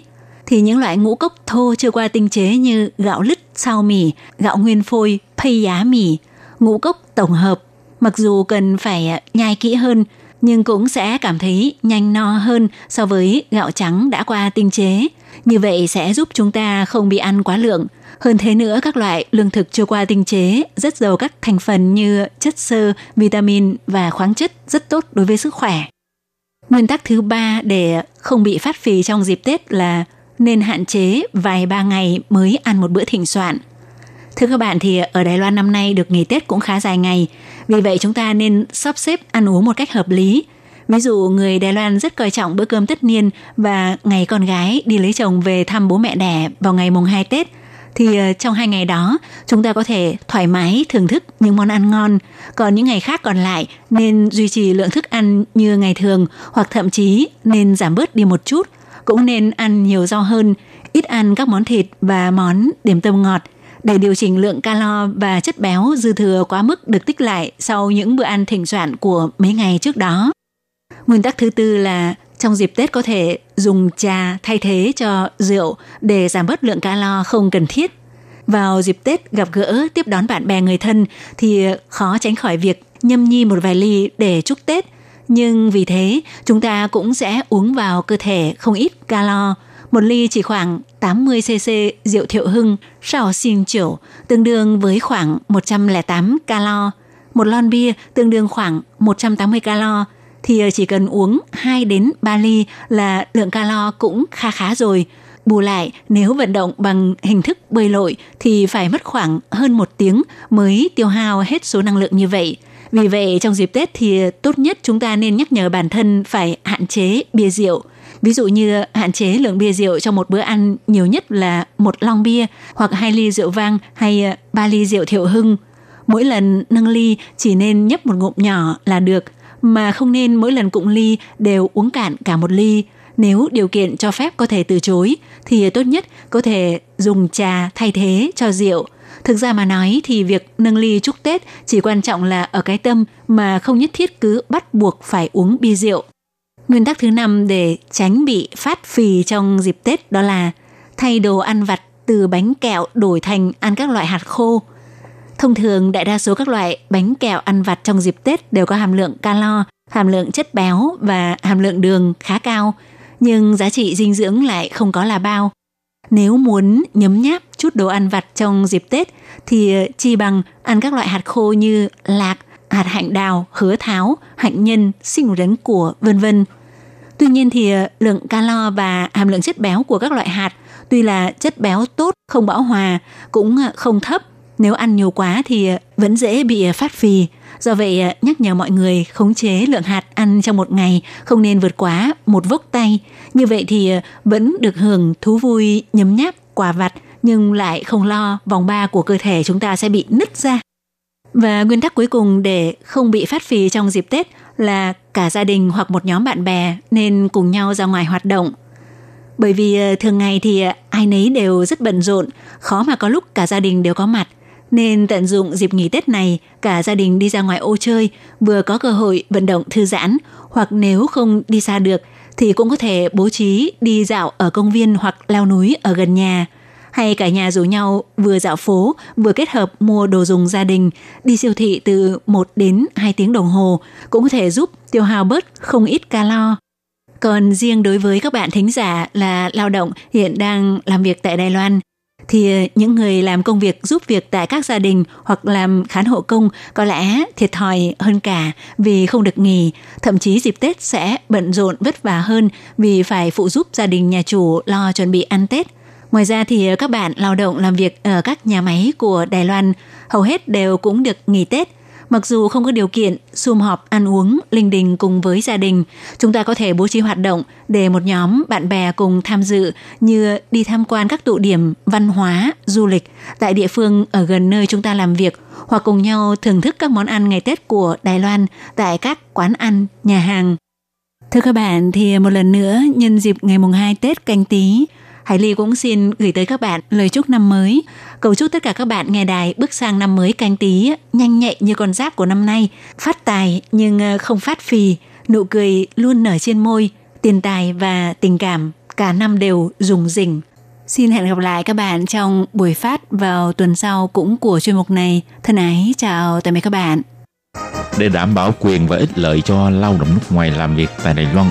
Thì những loại ngũ cốc thô chưa qua tinh chế như gạo lứt, sao mì, gạo nguyên phôi, pây giá mì, ngũ cốc tổng hợp, mặc dù cần phải nhai kỹ hơn nhưng cũng sẽ cảm thấy nhanh no hơn so với gạo trắng đã qua tinh chế. Như vậy sẽ giúp chúng ta không bị ăn quá lượng, hơn thế nữa, các loại lương thực chưa qua tinh chế rất giàu các thành phần như chất xơ, vitamin và khoáng chất rất tốt đối với sức khỏe. Nguyên tắc thứ ba để không bị phát phì trong dịp Tết là nên hạn chế vài ba ngày mới ăn một bữa thịnh soạn. Thưa các bạn thì ở Đài Loan năm nay được nghỉ Tết cũng khá dài ngày, vì vậy chúng ta nên sắp xếp ăn uống một cách hợp lý. Ví dụ người Đài Loan rất coi trọng bữa cơm tất niên và ngày con gái đi lấy chồng về thăm bố mẹ đẻ vào ngày mùng 2 Tết – thì ờ, trong hai ngày đó, chúng ta có thể thoải mái thưởng thức những món ăn ngon. Còn những ngày khác còn lại, nên duy trì lượng thức ăn như ngày thường, hoặc thậm chí nên giảm bớt đi một chút. Cũng nên ăn nhiều rau hơn, ít ăn các món thịt và món điểm tâm ngọt. Để điều chỉnh lượng calo và chất béo dư thừa quá mức được tích lại sau những bữa ăn thỉnh soạn của mấy ngày trước đó. Nguyên tắc thứ tư là trong dịp Tết có thể dùng trà thay thế cho rượu để giảm bớt lượng calo không cần thiết. Vào dịp Tết gặp gỡ, tiếp đón bạn bè, người thân thì khó tránh khỏi việc nhâm nhi một vài ly để chúc Tết. Nhưng vì thế, chúng ta cũng sẽ uống vào cơ thể không ít calo. Một ly chỉ khoảng 80cc rượu thiệu hưng sao xin chiểu, tương đương với khoảng 108 calo. Một lon bia tương đương khoảng 180 calo thì ờ, chỉ cần uống 2 đến 3 ly là lượng calo cũng kha khá rồi. Bù lại, nếu vận động bằng hình thức bơi lội thì phải mất khoảng hơn một tiếng mới tiêu hao hết số năng lượng như vậy. Vì vậy, trong dịp Tết thì tốt nhất chúng ta nên nhắc nhở bản thân phải hạn chế bia rượu. Ví dụ như hạn chế lượng bia rượu trong một bữa ăn nhiều nhất là một lon bia hoặc hai ly rượu vang hay ờ, ba ly rượu thiệu hưng. Mỗi lần nâng ly chỉ nên nhấp một ngụm nhỏ là được, mà không nên mỗi lần cụng ly đều uống cạn cả một ly. Nếu điều kiện cho phép có thể từ chối, thì tốt nhất có thể dùng trà thay thế cho rượu. Thực ra mà nói thì việc nâng ly chúc Tết chỉ quan trọng là ở cái tâm mà không nhất thiết cứ bắt buộc phải uống bia rượu. Nguyên tắc thứ năm để tránh bị phát phì trong dịp Tết đó là thay đồ ăn vặt từ bánh kẹo đổi thành ăn các loại hạt khô. Thông thường đại đa số các loại bánh kẹo ăn vặt trong dịp Tết đều có hàm lượng calo, hàm lượng chất béo và hàm lượng đường khá cao, nhưng giá trị dinh dưỡng lại không có là bao. Nếu muốn nhấm nháp chút đồ ăn vặt trong dịp Tết thì ờ, chi bằng ăn các loại hạt khô như lạc, hạt hạnh đào, hứa tháo, hạnh nhân, sinh rấn của vân vân. Tuy nhiên thì ờ, lượng calo và hàm lượng chất béo của các loại hạt tuy là chất béo tốt, không bão hòa, cũng ờ, không thấp. Nếu ăn nhiều quá thì ờ, vẫn dễ bị ờ, phát phì. Do vậy ờ, nhắc nhở mọi người khống chế lượng hạt ăn trong một ngày không nên vượt quá một vốc tay. Như vậy thì vẫn được hưởng thú vui nhấm nháp quả vặt nhưng lại không lo vòng ba của cơ thể chúng ta sẽ bị nứt ra. Và nguyên tắc cuối cùng để không bị phát phì trong dịp Tết là cả gia đình hoặc một nhóm bạn bè nên cùng nhau ra ngoài hoạt động. Bởi vì thường ngày thì ai nấy đều rất bận rộn, khó mà có lúc cả gia đình đều có mặt. Nên tận dụng dịp nghỉ Tết này, cả gia đình đi ra ngoài ô chơi, vừa có cơ hội vận động thư giãn, hoặc nếu không đi xa được thì cũng có thể bố trí đi dạo ở công viên hoặc leo núi ở gần nhà – hay cả nhà rủ nhau vừa dạo phố vừa kết hợp mua đồ dùng gia đình, đi siêu thị từ 1 đến 2 tiếng đồng hồ cũng có thể giúp tiêu hao bớt không ít calo. Còn riêng đối với các bạn thính giả là lao động hiện đang làm việc tại Đài Loan, thì ờ, những người làm công việc giúp việc tại các gia đình hoặc làm khán hộ công có lẽ thiệt thòi hơn cả vì không được nghỉ, thậm chí dịp Tết sẽ bận rộn vất vả hơn vì phải phụ giúp gia đình nhà chủ lo chuẩn bị ăn Tết Ngoài ra thì ờ, các bạn lao động làm việc ở các nhà máy của Đài Loan hầu hết đều cũng được nghỉ Tết. Mặc dù không có điều kiện sum họp ăn uống linh đình cùng với gia đình, chúng ta có thể bố trí hoạt động để một nhóm bạn bè cùng tham dự như đi tham quan các tụ điểm văn hóa, du lịch tại địa phương ở gần nơi chúng ta làm việc hoặc cùng nhau thưởng thức các món ăn ngày Tết của Đài Loan tại các quán ăn, nhà hàng. Thưa các bạn, thì một lần nữa nhân dịp ngày mùng 2 Tết canh tí, Hải Ly cũng xin gửi tới các bạn lời chúc năm mới. Cầu chúc tất cả các bạn nghe đài bước sang năm mới canh tí nhanh nhạy như con giáp của năm nay, phát tài nhưng ờ, không phát phì, nụ cười luôn nở trên môi, tiền tài và tình cảm cả năm đều rùng rỉnh. Xin hẹn gặp lại các bạn trong buổi phát vào tuần sau cũng của chuyên mục này. Thân ái, chào tạm biệt các bạn. Để đảm bảo quyền và ích lợi cho lao động nước ngoài làm việc tại Đài Loan,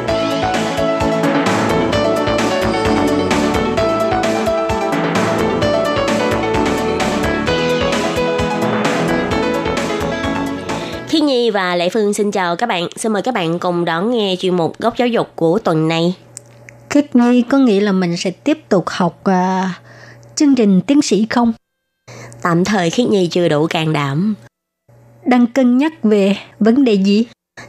Nhi và Lệ Phương xin chào các bạn. Xin mời các bạn cùng đón nghe chuyên mục Góc Giáo dục của tuần này. Khiết Nhi có nghĩ là mình sẽ tiếp tục học à, chương trình tiến sĩ không? Tạm thời Khiết Nhi chưa đủ can đảm. Đang cân nhắc về vấn đề gì?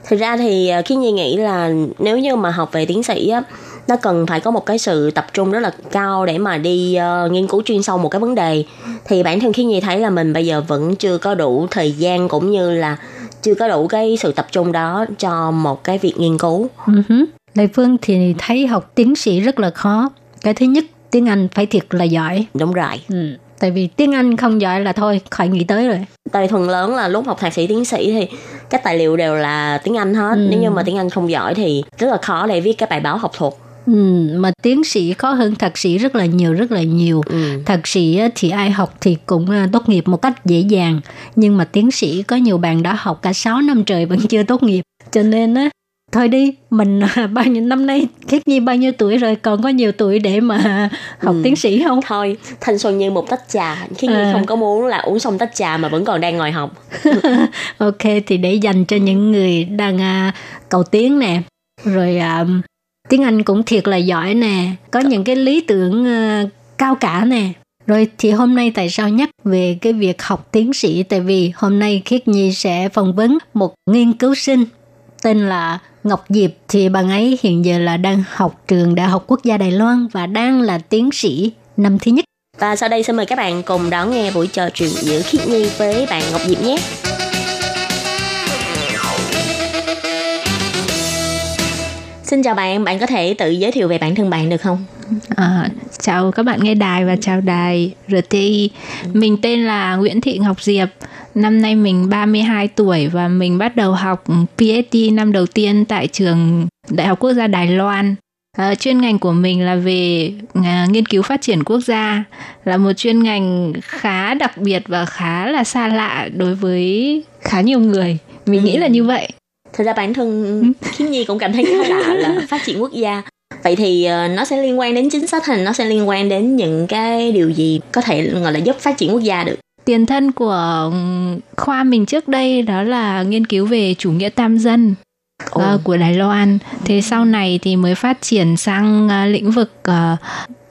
Thực ra thì ờ, Khiết Nhi nghĩ là nếu như mà học về tiến sĩ á, nó cần phải có một cái sự tập trung rất là cao để mà đi ờ, nghiên cứu chuyên sâu một cái vấn đề. Thì bản thân Khiết Nhi thấy là mình bây giờ vẫn chưa có đủ thời gian cũng như là chưa có đủ cái sự tập trung đó cho một cái việc nghiên cứu. Uh-huh. Lê Phương thì thấy học tiến sĩ rất là khó. Cái thứ nhất, tiếng Anh phải thiệt là giỏi. Đúng rồi. Ừ. Tại vì tiếng Anh không giỏi là thôi, khỏi nghĩ tới rồi. tại phần lớn là lúc học thạc sĩ tiến sĩ thì các tài liệu đều là tiếng Anh hết Ừ. nếu như mà tiếng Anh không giỏi thì rất là khó để viết cái bài báo học thuật Ừ, mà tiến sĩ khó hơn thạc sĩ rất là nhiều, rất là nhiều. ừ. Thạc sĩ thì ai học thì cũng tốt nghiệp một cách dễ dàng. Nhưng mà tiến sĩ có nhiều bạn đã học cả 6 năm trời vẫn chưa tốt nghiệp. Cho nên á, thôi đi, mình à, [laughs] bao nhiêu năm nay, Khiết Nhi bao nhiêu tuổi rồi, còn có nhiều tuổi để mà [laughs] học Ừ. tiến sĩ không? thôi thanh xuân như một tách trà khi Nhi À. không có muốn là uống xong tách trà mà vẫn còn đang ngồi học [laughs] ok, thì để dành cho những người đang à, cầu tiến nè, rồi à, tiếng Anh cũng thiệt là giỏi nè, có những cái lý tưởng à, cao cả nè. Rồi thì hôm nay tại sao nhắc về cái việc học tiến sĩ? Tại vì hôm nay Khiết Nhi sẽ phỏng vấn một nghiên cứu sinh tên là Ngọc Diệp thì bạn ấy hiện giờ là đang học trường Đại học Quốc gia Đài Loan và đang là tiến sĩ năm thứ nhất. và sau đây xin mời các bạn cùng đón nghe buổi trò chuyện giữa Khiết Nhi với bạn Ngọc Diệp nhé Xin chào bạn, bạn có thể tự giới thiệu về bản thân bạn được không? À, chào các bạn nghe đài và chào đài RTI. Mình tên là Nguyễn Thị Ngọc Diệp. Năm nay mình 32 tuổi và mình bắt đầu học PhD năm đầu tiên tại trường Đại học Quốc gia Đài Loan. À, chuyên ngành của mình là về à, nghiên cứu phát triển quốc gia là một chuyên ngành khá đặc biệt và khá là xa lạ đối với khá nhiều người mình nghĩ là như vậy Thực ra bản thân Khiết Nhi cũng cảm thấy khá lạ là phát triển quốc gia. Vậy thì ờ, nó sẽ liên quan đến chính sách hay nó sẽ liên quan đến những cái điều gì có thể gọi là giúp phát triển quốc gia được? tiền thân của ừm, khoa mình trước đây đó là nghiên cứu về chủ nghĩa tam dân Ồ. ờ, của Đài Loan. Thế sau này thì mới phát triển sang ờ, lĩnh vực ờ,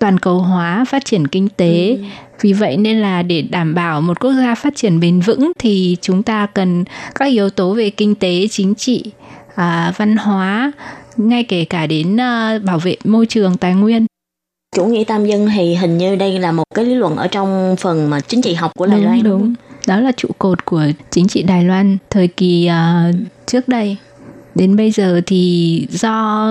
toàn cầu hóa, phát triển kinh tế. Vì vậy nên là để đảm bảo một quốc gia phát triển bền vững thì chúng ta cần các yếu tố về kinh tế, chính trị, à, văn hóa, ngay kể cả đến ờ, bảo vệ môi trường, tài nguyên. Chủ nghĩa tam dân thì hình như đây là một cái lý luận ở trong phần mà chính trị học của Đài đúng, Loan. đúng. Đó là trụ cột của chính trị Đài Loan thời kỳ ờ, trước đây. Đến bây giờ thì do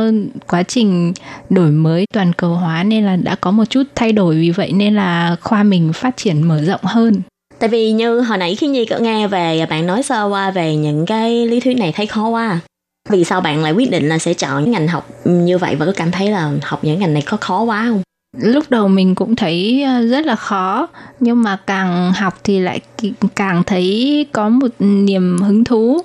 quá trình đổi mới toàn cầu hóa nên là đã có một chút thay đổi vì vậy nên là khoa mình phát triển mở rộng hơn. Tại vì như hồi nãy khi Nhi có nghe về bạn nói sơ qua về những cái lý thuyết này thấy khó quá. à. Vì sao bạn lại quyết định là sẽ chọn ngành học như vậy và có cảm thấy là học những ngành này có khó quá không? Lúc đầu mình cũng thấy ờ, rất là khó nhưng mà càng học thì lại càng thấy có một niềm hứng thú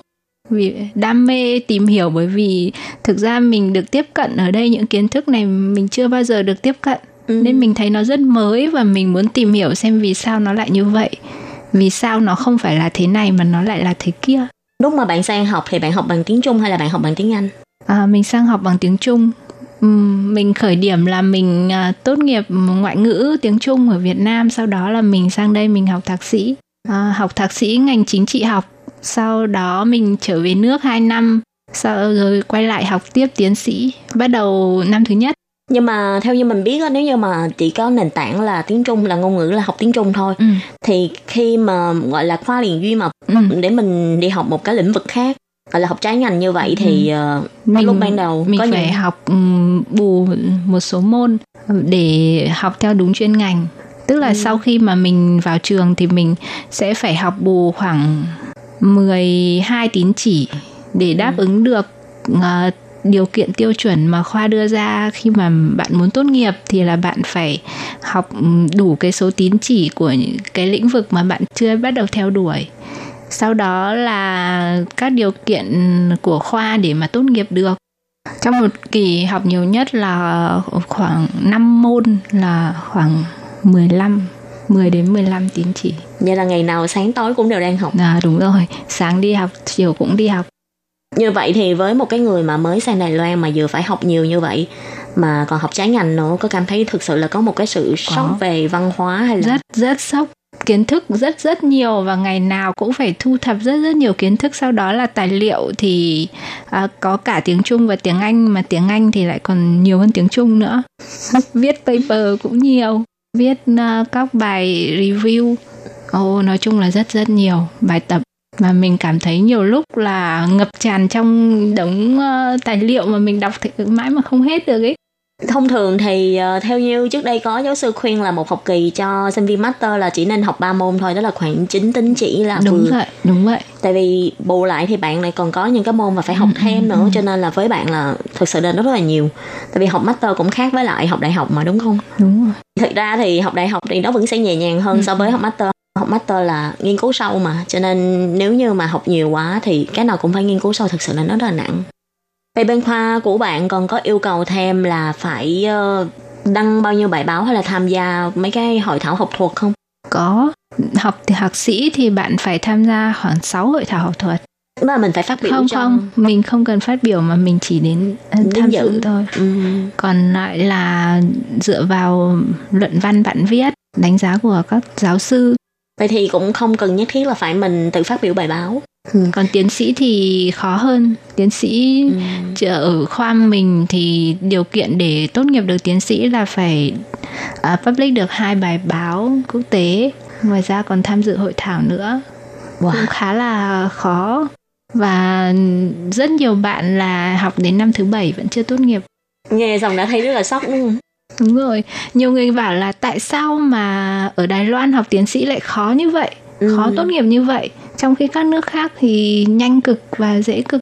vì đam mê tìm hiểu bởi vì thực ra mình được tiếp cận ở đây những kiến thức này mình chưa bao giờ được tiếp cận. Ừ. nên mình thấy nó rất mới và mình muốn tìm hiểu xem vì sao nó lại như vậy. Vì sao nó không phải là thế này mà nó lại là thế kia. Lúc mà bạn sang học thì bạn học bằng tiếng Trung hay là bạn học bằng tiếng Anh? à, mình sang học bằng tiếng Trung. Ừm, mình khởi điểm là mình à, tốt nghiệp ngoại ngữ tiếng Trung ở Việt Nam sau đó là mình sang đây mình học thạc sĩ. À, học thạc sĩ ngành chính trị học sau đó mình trở về nước 2 năm sau rồi quay lại học tiếp tiến sĩ bắt đầu năm thứ nhất Nhưng mà theo như mình biết á, nếu như mà chỉ có nền tảng là tiếng Trung là ngôn ngữ là học tiếng Trung thôi ừ. thì khi mà gọi là khoa liền duy mà Ừ. để mình đi học một cái lĩnh vực khác gọi là học trái ngành như vậy thì uh, mình lúc ban đầu mình có phải những học ừm, bù một số môn để học theo đúng chuyên ngành tức là sau khi mà mình vào trường thì mình sẽ phải học bù khoảng 12 tín chỉ để đáp ứng được ờ, điều kiện tiêu chuẩn mà khoa đưa ra khi mà bạn muốn tốt nghiệp thì là bạn phải học đủ cái số tín chỉ của cái lĩnh vực mà bạn chưa bắt đầu theo đuổi. Sau đó là các điều kiện của khoa để mà tốt nghiệp được. Trong một kỳ học nhiều nhất là khoảng 5 môn là khoảng 15 10 đến 15 tín chỉ. Vậy là ngày nào sáng tối cũng đều đang học. À, đúng rồi. Sáng đi học chiều cũng đi học. Như vậy thì với một cái người mà mới sang Đài Loan mà vừa phải học nhiều như vậy mà còn học trái ngành nữa có cảm thấy thực sự là có một cái sự sốc về văn hóa hay là rất rất sốc. Kiến thức rất rất nhiều và ngày nào cũng phải thu thập rất rất nhiều kiến thức. Sau đó là tài liệu thì à, có cả tiếng Trung và tiếng Anh mà tiếng Anh thì lại còn nhiều hơn tiếng Trung nữa. [laughs] Viết paper cũng nhiều viết ờ, các bài review. Ồ, nói chung là rất rất nhiều bài tập. Mà mình cảm thấy nhiều lúc là ngập tràn trong đống uh, tài liệu mà mình đọc thì mãi mà không hết được ấy thông thường thì ờ, theo như trước đây có giáo sư khuyên là một học kỳ cho sinh viên master là chỉ nên học 3 môn thôi đó là khoảng 9 tín chỉ là đúng vừa. vậy đúng vậy. Tại vì bù lại thì bạn lại còn có những cái môn mà phải học thêm nữa cho nên là với bạn là thực sự là nó rất là nhiều. Tại vì học master cũng khác với lại học đại học mà đúng không? Đúng rồi. Thực ra thì học đại học thì nó vẫn sẽ nhẹ nhàng hơn so với học master. Học master là nghiên cứu sâu mà cho nên nếu như mà học nhiều quá thì cái nào cũng phải nghiên cứu sâu thực sự là nó rất là nặng vậy bên khoa của bạn còn có yêu cầu thêm là phải ờ, đăng bao nhiêu bài báo hay là tham gia mấy cái hội thảo học thuật không? Có. Học thì thạc sĩ thì bạn phải tham gia khoảng 6 hội thảo học thuật. Là mình phải phát biểu không trong không. Mình không cần phát biểu mà mình chỉ đến ờ, Đến tham dự. dự thôi. Ừ. còn lại là dựa vào luận văn bạn viết đánh giá của các giáo sư. Vậy thì cũng không cần nhất thiết là phải mình tự phát biểu bài báo còn tiến sĩ thì khó hơn. Tiến sĩ Ừ. ở khoa mình thì điều kiện để tốt nghiệp được tiến sĩ là phải à, public được hai bài báo quốc tế. Ngoài ra còn tham dự hội thảo nữa. Wow. cũng khá là khó. Và rất nhiều bạn là học đến năm thứ bảy vẫn chưa tốt nghiệp. Nghe xong đã thấy rất là sốc đúng không? Đúng rồi. Nhiều người bảo là tại sao mà ở Đài Loan học tiến sĩ lại khó như vậy? Khó Ừ. tốt nghiệp như vậy trong khi các nước khác thì nhanh cực và dễ cực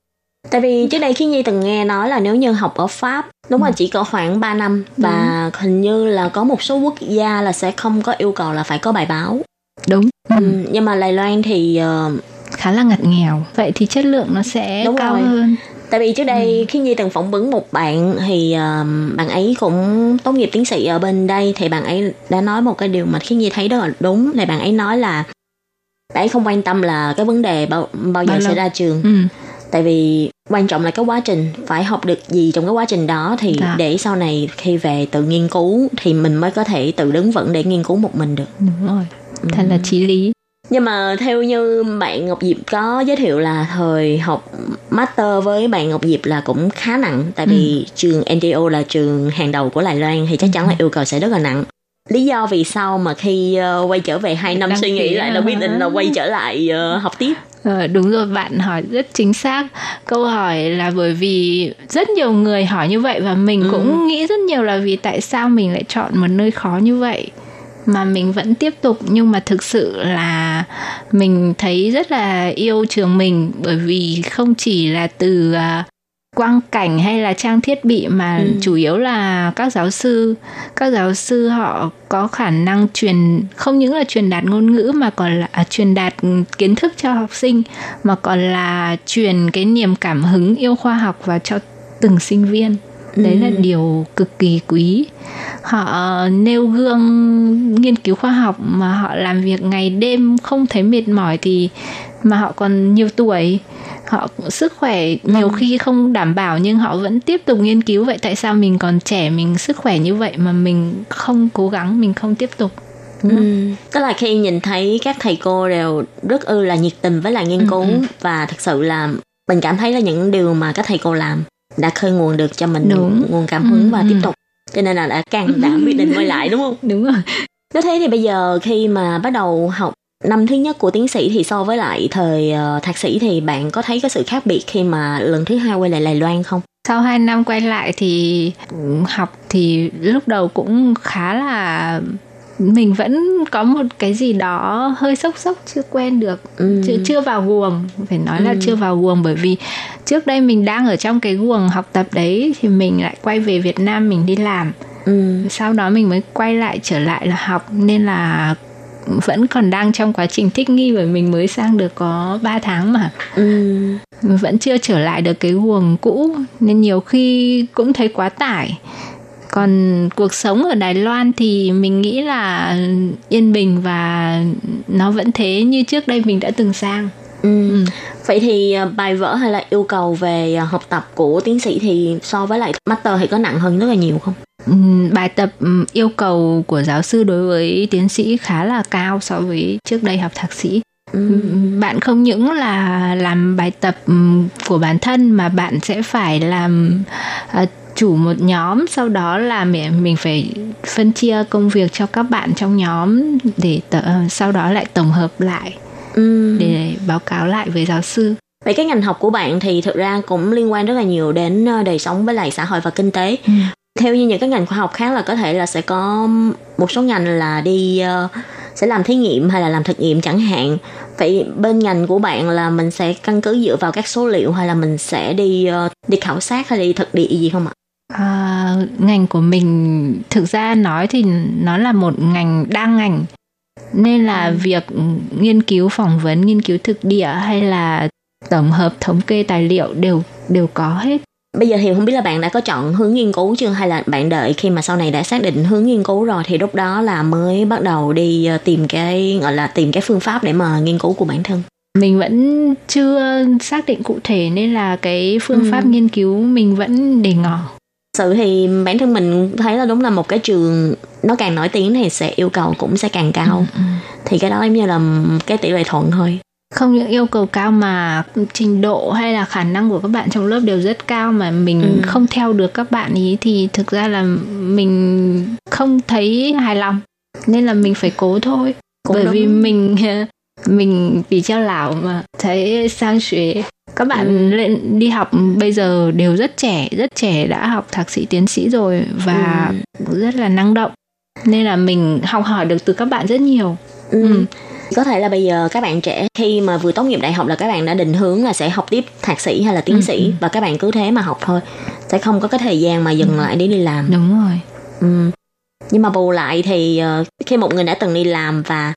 Tại vì trước đây khi Nhi từng nghe nói là nếu như học ở Pháp đúng Ừ. là chỉ có khoảng 3 năm và hình như là có một số quốc gia là sẽ không có yêu cầu là phải có bài báo. đúng Ừ. Nhưng mà Đài Loan thì ờ, khá là ngặt nghèo vậy thì chất lượng nó sẽ Đúng cao rồi. hơn tại vì trước đây Ừ. khi Nhi từng phỏng vấn một bạn thì ờ, bạn ấy cũng tốt nghiệp tiến sĩ ở bên đây thì bạn ấy đã nói một cái điều mà khi Nhi thấy rất là đúng là bạn ấy nói là bạn ấy không quan tâm là cái vấn đề bao bao giờ Bao sẽ ra trường. Ừ. tại vì quan trọng là cái quá trình phải học được gì trong cái quá trình đó thì Dạ. để sau này khi về tự nghiên cứu thì mình mới có thể tự đứng vững để nghiên cứu một mình được. Đúng rồi. Thật là chí lý. Nhưng mà theo như bạn Ngọc Diệp có giới thiệu là thời học master với bạn Ngọc Diệp là cũng khá nặng. Tại vì trường NTO là trường hàng đầu của Đài Loan thì chắc chắn là yêu cầu sẽ rất là nặng lý do vì sao mà khi ờ, quay trở về 2 năm Đăng suy nghĩ lại là quyết định là quay trở lại ờ, học tiếp. Ờ, đúng rồi bạn hỏi rất chính xác. Câu hỏi là bởi vì rất nhiều người hỏi như vậy và mình Ừ. cũng nghĩ rất nhiều là vì tại sao mình lại chọn một nơi khó như vậy mà mình vẫn tiếp tục. Nhưng mà thực sự là mình thấy rất là yêu trường mình bởi vì không chỉ là từ à, quang cảnh hay là trang thiết bị mà Ừ. chủ yếu là các giáo sư các giáo sư họ có khả năng truyền không những là truyền đạt ngôn ngữ mà còn là à, truyền đạt kiến thức cho học sinh mà còn là truyền cái niềm cảm hứng yêu khoa học vào cho từng sinh viên đấy là Ừ. điều cực kỳ quý họ nêu gương nghiên cứu khoa học mà họ làm việc ngày đêm không thấy mệt mỏi thì mà họ còn nhiều tuổi họ sức khỏe nhiều khi không đảm bảo nhưng họ vẫn tiếp tục nghiên cứu vậy tại sao mình còn trẻ mình sức khỏe như vậy mà mình không cố gắng mình không tiếp tục Ừ. Tức là khi nhìn thấy các thầy cô đều rất ư là nhiệt tình với lại nghiên Ừ, cứu ừ. và thật sự là mình cảm thấy là những điều mà các thầy cô làm đã khơi nguồn được cho mình Đúng. nguồn cảm hứng Ừ, và ừ. tiếp tục cho nên là đã càng đảm quyết định quay lại đúng không [laughs] đúng rồi nếu thế thì bây giờ khi mà bắt đầu học năm thứ nhất của tiến sĩ thì so với lại thời ờ, thạc sĩ thì bạn có thấy có sự khác biệt khi mà lần thứ hai quay lại Đài Loan không? sau 2 năm quay lại thì ừ, học thì lúc đầu cũng khá là mình vẫn có một cái gì đó hơi sốc sốc chưa quen được Ừ. chưa chưa vào guồng phải nói là Ừ. chưa vào guồng bởi vì trước đây mình đang ở trong cái guồng học tập đấy thì mình lại quay về Việt Nam mình đi làm Ừ. sau đó mình mới quay lại trở lại là học nên là vẫn còn đang trong quá trình thích nghi bởi mình mới sang được có 3 tháng mà Ừ. vẫn chưa trở lại được cái guồng cũ nên nhiều khi cũng thấy quá tải còn cuộc sống ở Đài Loan thì mình nghĩ là yên bình và nó vẫn thế như trước đây mình đã từng sang Ừ. Vậy thì ờ, bài vở hay là yêu cầu về ờ, học tập của tiến sĩ thì so với lại master thì có nặng hơn rất là nhiều không? Bài tập yêu cầu của giáo sư đối với tiến sĩ khá là cao so với trước đây học thạc sĩ bạn không những là làm bài tập của bản thân mà bạn sẽ phải làm à, chủ một nhóm sau đó là mình mình phải phân chia công việc cho các bạn trong nhóm để tờ, sau đó lại tổng hợp lại Ừ. để báo cáo lại với giáo sư Vậy cái ngành học của bạn thì thực ra cũng liên quan rất là nhiều đến ờ, đời sống với lại xã hội và kinh tế. Ừ. Theo như những cái ngành khoa học khác là có thể là sẽ có một số ngành là đi ờ, sẽ làm thí nghiệm hay là làm thực nghiệm chẳng hạn. Vậy bên ngành của bạn là mình sẽ căn cứ dựa vào các số liệu hay là mình sẽ đi ờ, đi khảo sát hay đi thực địa gì không ạ? À, ngành của mình thực ra nói thì nó là một ngành đa ngành nên là việc nghiên cứu phỏng vấn nghiên cứu thực địa hay là tổng hợp thống kê tài liệu đều đều có hết Bây giờ thì không biết là bạn đã có chọn hướng nghiên cứu chưa hay là bạn đợi khi mà sau này đã xác định hướng nghiên cứu rồi thì lúc đó là mới bắt đầu đi ờ, tìm cái gọi là tìm cái phương pháp để mà nghiên cứu của bản thân. mình vẫn chưa xác định cụ thể nên là cái phương Ừ. pháp nghiên cứu mình vẫn để ngỏ sự thì bản thân mình thấy là đúng là một cái trường nó càng nổi tiếng thì sẽ yêu cầu cũng sẽ càng cao Ừ, thì cái đó giống như là cái tỷ lệ thuận thôi không những yêu cầu cao mà trình độ hay là khả năng của các bạn trong lớp đều rất cao mà mình Ừ. không theo được các bạn ý thì thực ra là mình không thấy hài lòng nên là mình phải cố thôi Cũng bởi đúng. [laughs] vì mình mình bị trao lão mà thấy sang xuế các bạn Ừ. lên đi học bây giờ đều rất trẻ rất trẻ đã học thạc sĩ tiến sĩ rồi và Ừ. rất là năng động nên là mình học hỏi được từ các bạn rất nhiều ừ. Ừ. có thể là bây giờ các bạn trẻ khi mà vừa tốt nghiệp đại học là các bạn đã định hướng là sẽ học tiếp thạc sĩ hay là tiến Ừ, sĩ. ừ. và các bạn cứ thế mà học thôi. Sẽ không có cái thời gian mà dừng lại để đi làm. Đúng rồi. Ừ. Nhưng mà bù lại thì ờ, khi một người đã từng đi làm và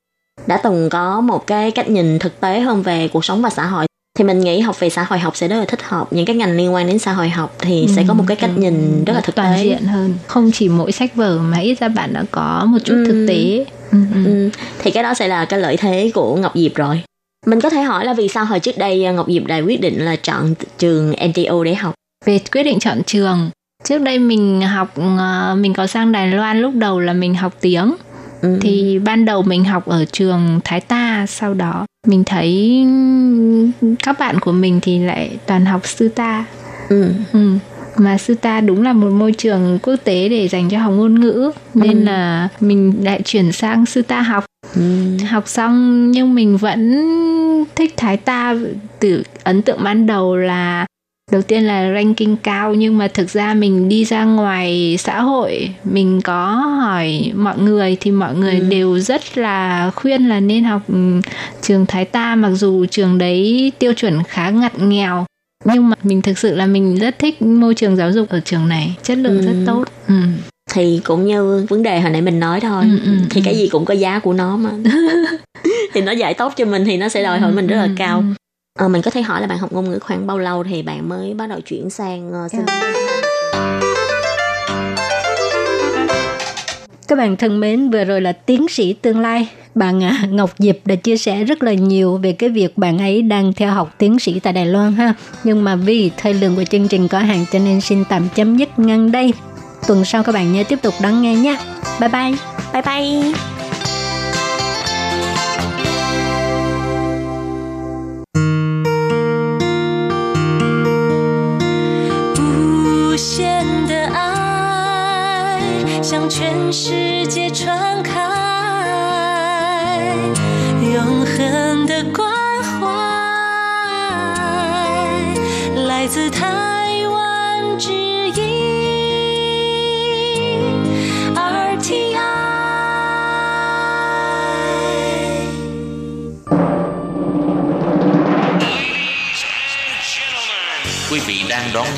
đã từng có một cái cách nhìn thực tế hơn về cuộc sống và xã hội thì mình nghĩ học về xã hội học sẽ rất là thích hợp. Những cái ngành liên quan đến xã hội học thì sẽ có một cái cách nhìn rất là thực toàn tế. diện hơn. Không chỉ mỗi sách vở mà ít ra bạn đã có một chút Ừ. thực tế. Ừ, ừ. ừ. thì cái đó sẽ là cái lợi thế của Ngọc Diệp rồi. Mình có thể hỏi là vì sao hồi trước đây ờ, Ngọc Diệp lại quyết định là chọn trường NTO để học? Về quyết định chọn trường trước đây mình học ờ, mình có sang Đài Loan lúc đầu là mình học tiếng ừ. thì ban đầu mình học ở trường Thái Ta sau đó mình thấy các bạn của mình thì lại toàn học sư ta ừ. ừ. mà sư ta đúng là một môi trường quốc tế để dành cho học ngôn ngữ nên Ừ. là mình lại chuyển sang sư ta học Ừ. học xong nhưng mình vẫn thích thái ta từ ấn tượng ban đầu là đầu tiên là ranking cao nhưng mà thực ra mình đi ra ngoài xã hội mình có hỏi mọi người thì mọi người Ừ. đều rất là khuyên là nên học ừ, trường thái ta mặc dù trường đấy tiêu chuẩn khá ngặt nghèo nhưng mà mình thực sự là mình rất thích môi trường giáo dục ở trường này chất lượng Ừ. rất tốt ừ. thì cũng như vấn đề hồi nãy mình nói thôi Ừ, ừ, thì ừ. cái gì cũng có giá của nó mà [laughs] thì nó dạy tốt cho mình thì nó sẽ đòi hỏi mình rất là Ừ, cao à, mình có thể hỏi là bạn học ngôn ngữ khoảng bao lâu thì bạn mới bắt đầu chuyển sang uh, sinh yeah. Các bạn thân mến, vừa rồi là tiến sĩ tương lai, bạn à, Ngọc Diệp đã chia sẻ rất là nhiều về cái việc bạn ấy đang theo học tiến sĩ tại Đài Loan ha. Nhưng mà vì thời lượng của chương trình có hạn cho nên xin tạm chấm dứt ngăn đây. Tuần sau các bạn nhớ tiếp tục đón nghe nhé. Bye bye. Bye bye.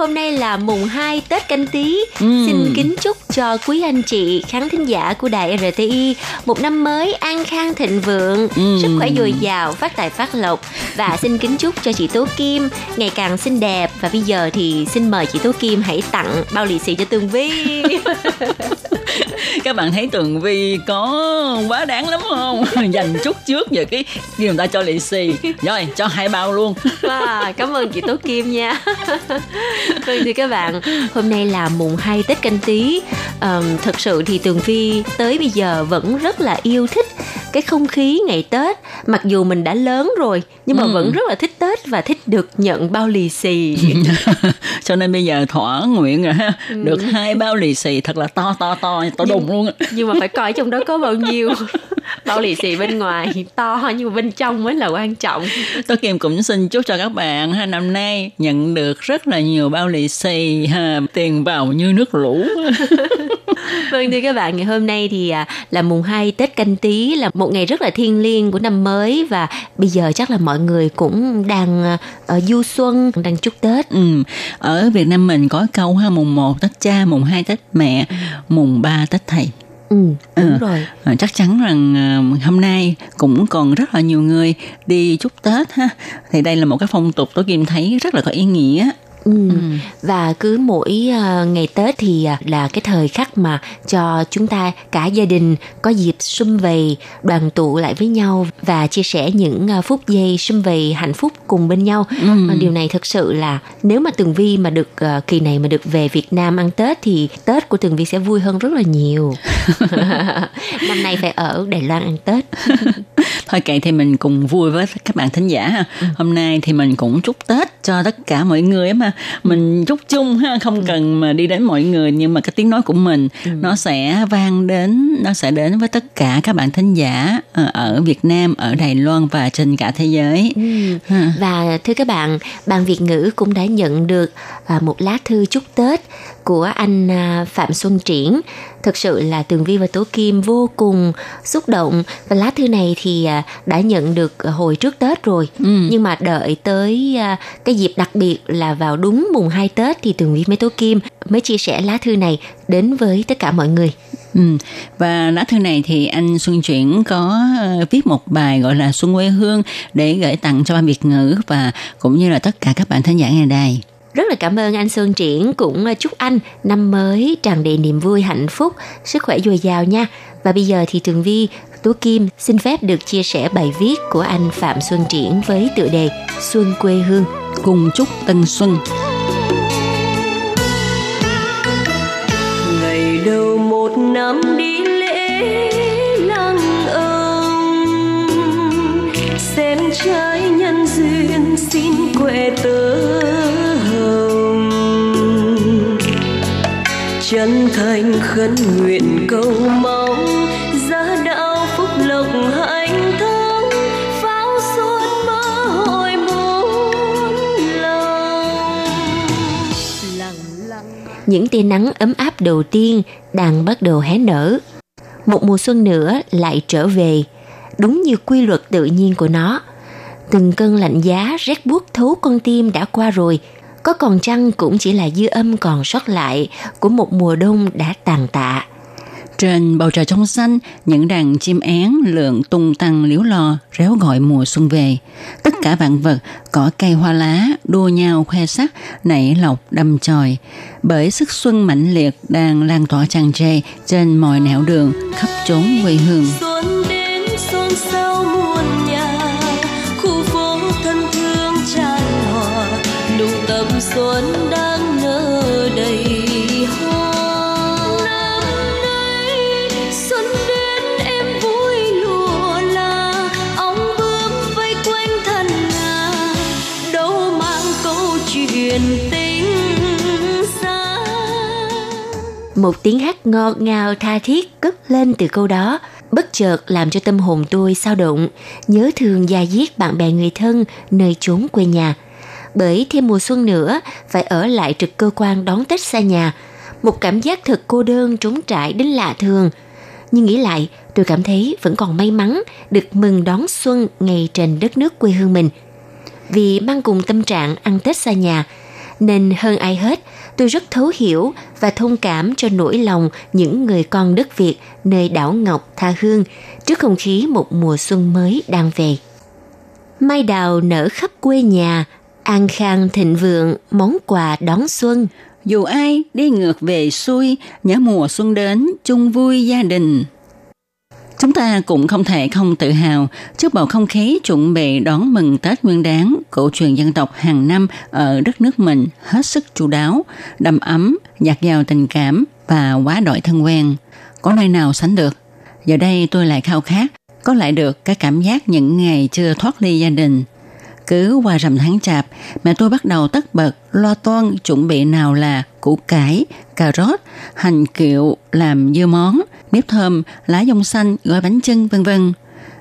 Hôm nay là mùng 2 Tết canh tí. Ừ. Xin kính chúc cho quý anh chị khán thính giả của đài RTI một năm mới an khang thịnh vượng, Ừ. sức khỏe dồi dào, phát tài phát lộc và xin kính chúc cho chị Tố Kim ngày càng xinh đẹp và bây giờ thì xin mời chị Tố Kim hãy tặng bao lì xì cho Tường Vi. [laughs] các bạn thấy Tường Vi có quá đáng lắm không? [laughs] Dành chút trước về cái khi người ta cho lì xì. Rồi, cho hai bao luôn. [laughs] Wow, cảm ơn chị Tố Kim nha. vâng thưa các bạn, hôm nay là mùng 2 Tết canh tí um, thật sự thì Tường Vi tới bây giờ vẫn rất là yêu thích cái không khí ngày Tết. Mặc dù mình đã lớn rồi, nhưng mà Ừ. vẫn rất là thích Tết và thích được nhận bao lì xì. [laughs] Cho nên bây giờ thỏa nguyện rồi ha. Ừ. Được hai bao lì xì thật là to to to, to đùng luôn nhưng mà phải coi trong đó có bao nhiêu. [laughs] bao lì xì bên ngoài to nhưng mà bên trong mới là quan trọng. Tôi Kim cũng xin chúc cho các bạn ha, năm nay nhận được rất là nhiều bao lì xì ha, tiền vào như nước lũ. [laughs] [laughs] Vâng thưa các bạn, ngày hôm nay thì à, là mùng 2 Tết canh tí là một ngày rất là thiêng liêng của năm mới và bây giờ chắc là mọi người cũng đang à, ở du xuân, đang chúc Tết. Ừ. Ở Việt Nam mình có câu ha mùng 1 Tết cha, mùng 2 Tết mẹ, mùng 3 Tết thầy. Ừ, đúng Ừ. rồi. À, chắc chắn rằng hôm nay cũng còn rất là nhiều người đi chúc Tết ha. Thì đây là một cái phong tục tôi Kim thấy rất là có ý nghĩa. Ừ. Và cứ mỗi à, ngày Tết thì à, là cái thời khắc mà cho chúng ta cả gia đình có dịp sum vầy, đoàn tụ lại với nhau và chia sẻ những à, phút giây sum vầy hạnh phúc cùng bên nhau. Ừ. Điều này thực sự là nếu mà Tường Vi mà được à, kỳ này mà được về Việt Nam ăn Tết thì Tết của Tường Vi sẽ vui hơn rất là nhiều. [laughs] [laughs] Năm nay phải ở Đài Loan ăn Tết. [laughs] Thôi kệ thì mình cùng vui với các bạn thính giả ha. Hôm nay thì mình cũng chúc Tết cho tất cả mọi người á Mình chúc chung ha, không cần mà đi đến mọi người nhưng mà cái tiếng nói của mình nó sẽ vang đến, nó sẽ đến với tất cả các bạn thính giả ờ, ở Việt Nam, ở Đài Loan và trên cả thế giới. Ha. Và thưa các bạn, ban Việt ngữ cũng đã nhận được à, một lá thư chúc Tết của anh à, Phạm Xuân Triển. Thực sự là Tường Vi và Tố Kim vô cùng xúc động và lá thư này thì à, đã nhận được hồi trước Tết rồi. Ừ. Nhưng mà đợi tới à, cái dịp đặc biệt là vào đúng mùng 2 Tết thì Tường Vi với Tố Kim mới chia sẻ lá thư này đến với tất cả mọi người. Ừ. Và lá thư này thì anh Xuân Chuyển có ờ, viết một bài gọi là Xuân quê hương để gửi tặng cho ban Việt ngữ và cũng như là tất cả các bạn thính giả nghe đài. Rất là cảm ơn anh Xuân Triển cũng ờ, chúc anh năm mới tràn đầy niềm vui, hạnh phúc, sức khỏe dồi dào nha. Và bây giờ thì Tường Vi, Tố Kim xin phép được chia sẻ bài viết của anh Phạm Xuân Triển với tựa đề Xuân quê hương. Cùng chúc Tân Xuân. ngày đầu một năm đi lễ lăng ông xem trái nhân duyên xin quẹ tơ chân thành khấn nguyện cầu mong giá đạo phúc lộc hạnh thông pháo xuân mơ hội muôn lòng Những tia nắng ấm áp đầu tiên đang bắt đầu hé nở. Một mùa xuân nữa lại trở về, đúng như quy luật tự nhiên của nó. Từng cơn lạnh giá rét buốt thấu con tim đã qua rồi, có còn chăng cũng chỉ là dư âm còn sót lại của một mùa đông đã tàn tạ. Trên bầu trời trong xanh, những đàn chim én lượn tung tăng liếu lo, réo gọi mùa xuân về. Tất cả vạn vật, cỏ cây hoa lá, đua nhau khoe sắc, nảy lọc đâm chồi. Bởi sức xuân mãnh liệt đang lan tỏa tràn trề trên mọi nẻo đường, khắp chốn quê hương. xuân đến xôn xao muôn xuân đang nở đầy hoa. Năm nay xuân đến em vui là ong bướm vây quanh thân đâu mang câu chuyện tình xa. Một tiếng hát ngọt ngào tha thiết cất lên từ câu đó, bất chợt làm cho tâm hồn tôi sao động, nhớ thương da diết bạn bè người thân nơi chốn quê nhà. Bởi thêm mùa xuân nữa, phải ở lại trực cơ quan đón Tết xa nhà. Một cảm giác thật cô đơn trống trải đến lạ thường. Nhưng nghĩ lại, tôi cảm thấy vẫn còn may mắn được mừng đón xuân ngày trên đất nước quê hương mình. Vì mang cùng tâm trạng ăn Tết xa nhà, nên hơn ai hết, tôi rất thấu hiểu và thông cảm cho nỗi lòng những người con đất Việt nơi đảo Ngọc Tha Hương trước không khí một mùa xuân mới đang về. Mai đào nở khắp quê nhà, an khang thịnh vượng, món quà đón xuân. Dù ai đi ngược về xuôi, nhớ mùa xuân đến, chung vui gia đình. Chúng ta cũng không thể không tự hào trước bầu không khí chuẩn bị đón mừng Tết Nguyên đán cổ truyền dân tộc hàng năm ở đất nước mình hết sức chu đáo, đầm ấm, dạt dào tình cảm và quá đội thân quen. Có nơi nào sánh được? Giờ đây tôi lại khao khát có lại được cái cảm giác những ngày chưa thoát ly gia đình. Cứ qua rằm tháng chạp, mẹ tôi bắt đầu tất bật lo toan chuẩn bị nào là củ cải, cà rốt, hành kiệu làm dưa món, bếp thơm, lá dông xanh, gói bánh chưng vân vân.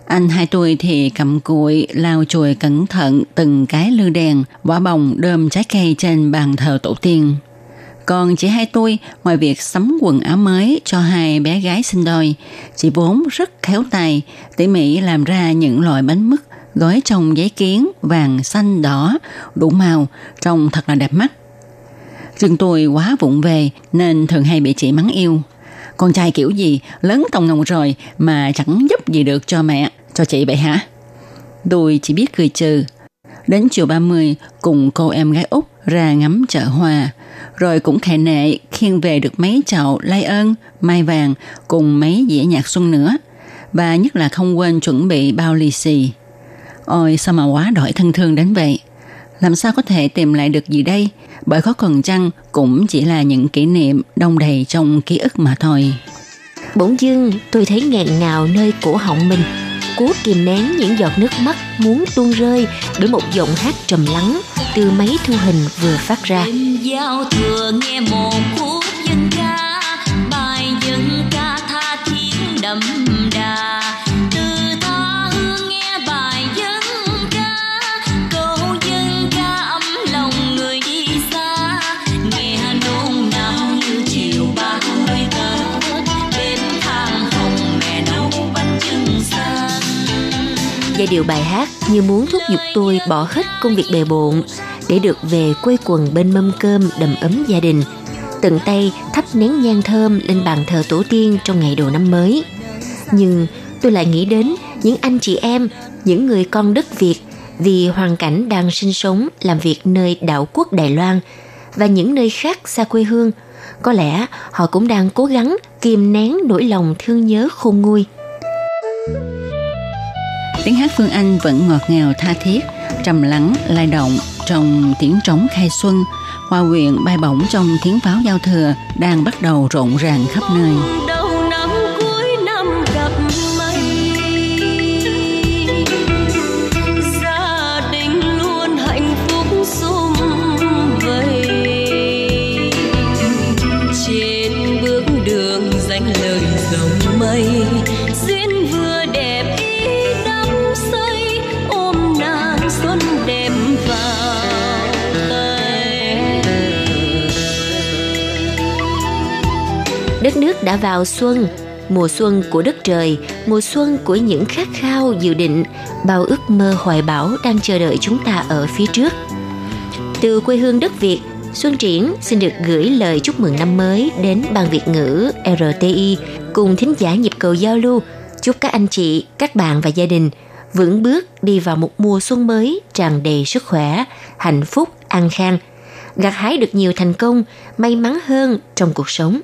Anh hai tuổi thì cầm cụi, lau chùi cẩn thận từng cái lư đèn, quả bồng, đơm trái cây trên bàn thờ tổ tiên. Còn chị hai tôi, ngoài việc sắm quần áo mới cho hai bé gái sinh đôi, chị vốn rất khéo tay, tỉ mỉ làm ra những loại bánh mứt gói trong giấy kiến vàng, xanh, đỏ, đủ màu, trông thật là đẹp mắt. trường tôi quá vụng về nên thường hay bị chị mắng yêu. Con trai kiểu gì lớn tòng ngồng rồi mà chẳng giúp gì được cho mẹ, cho chị vậy hả? Tôi chỉ biết cười trừ. Đến chiều 30 cùng cô em gái Úc ra ngắm chợ hoa, rồi cũng khệ nệ khiêng về được mấy chậu lai ơn, mai vàng cùng mấy dĩa nhạc xuân nữa. Và nhất là không quên chuẩn bị bao lì xì. Ôi sao mà quá đổi thân thương đến vậy? Làm sao có thể tìm lại được gì đây? Bởi có cần chăng cũng chỉ là những kỷ niệm đông đầy trong ký ức mà thôi. Bỗng dưng tôi thấy nghẹn ngào nơi cổ họng mình Cố kìm nén những giọt nước mắt muốn tuôn rơi Bởi một giọng hát trầm lắng Từ máy thu hình vừa phát ra giao thừa nghe một khúc Giai điệu bài hát như muốn thúc giục tôi bỏ hết công việc bề bộn để được về quê quần bên mâm cơm đầm ấm gia đình, tận tay thắp nén nhang thơm lên bàn thờ tổ tiên trong ngày đầu năm mới. Nhưng tôi lại nghĩ đến những anh chị em, những người con đất Việt vì hoàn cảnh đang sinh sống làm việc nơi đảo quốc Đài Loan và những nơi khác xa quê hương. Có lẽ họ cũng đang cố gắng kìm nén nỗi lòng thương nhớ khôn nguôi. Tiếng hát Phương Anh vẫn ngọt ngào tha thiết, trầm lắng, lai động trong tiếng trống khai xuân, hoa quyện bay bổng trong tiếng pháo giao thừa đang bắt đầu rộn ràng khắp nơi. Đất nước đã vào xuân, mùa xuân của đất trời, mùa xuân của những khát khao dự định, bao ước mơ hoài bão đang chờ đợi chúng ta ở phía trước. Từ quê hương đất Việt, Xuân Triển xin được gửi lời chúc mừng năm mới đến Ban Việt ngữ RTI cùng thính giả nhịp cầu giao lưu. Chúc các anh chị, các bạn và gia đình vững bước đi vào một mùa xuân mới tràn đầy sức khỏe, hạnh phúc, an khang, gặt hái được nhiều thành công, may mắn hơn trong cuộc sống.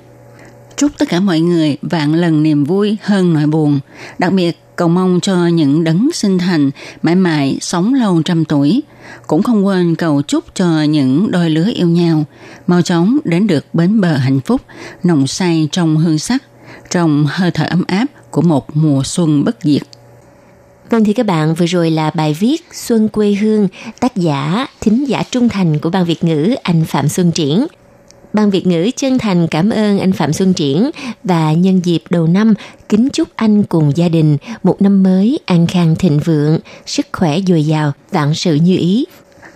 Chúc tất cả mọi người vạn lần niềm vui hơn nỗi buồn. Đặc biệt cầu mong cho những đấng sinh thành mãi mãi sống lâu trăm tuổi. Cũng không quên cầu chúc cho những đôi lứa yêu nhau mau chóng đến được bến bờ hạnh phúc, nồng say trong hương sắc, trong hơi thở ấm áp của một mùa xuân bất diệt. Vâng thì các bạn vừa rồi là bài viết Xuân quê hương tác giả thính giả trung thành của Ban Việt ngữ anh Phạm Xuân Triển. Ban Việt ngữ chân thành cảm ơn anh Phạm Xuân Triển và nhân dịp đầu năm kính chúc anh cùng gia đình một năm mới an khang thịnh vượng, sức khỏe dồi dào, vạn sự như ý.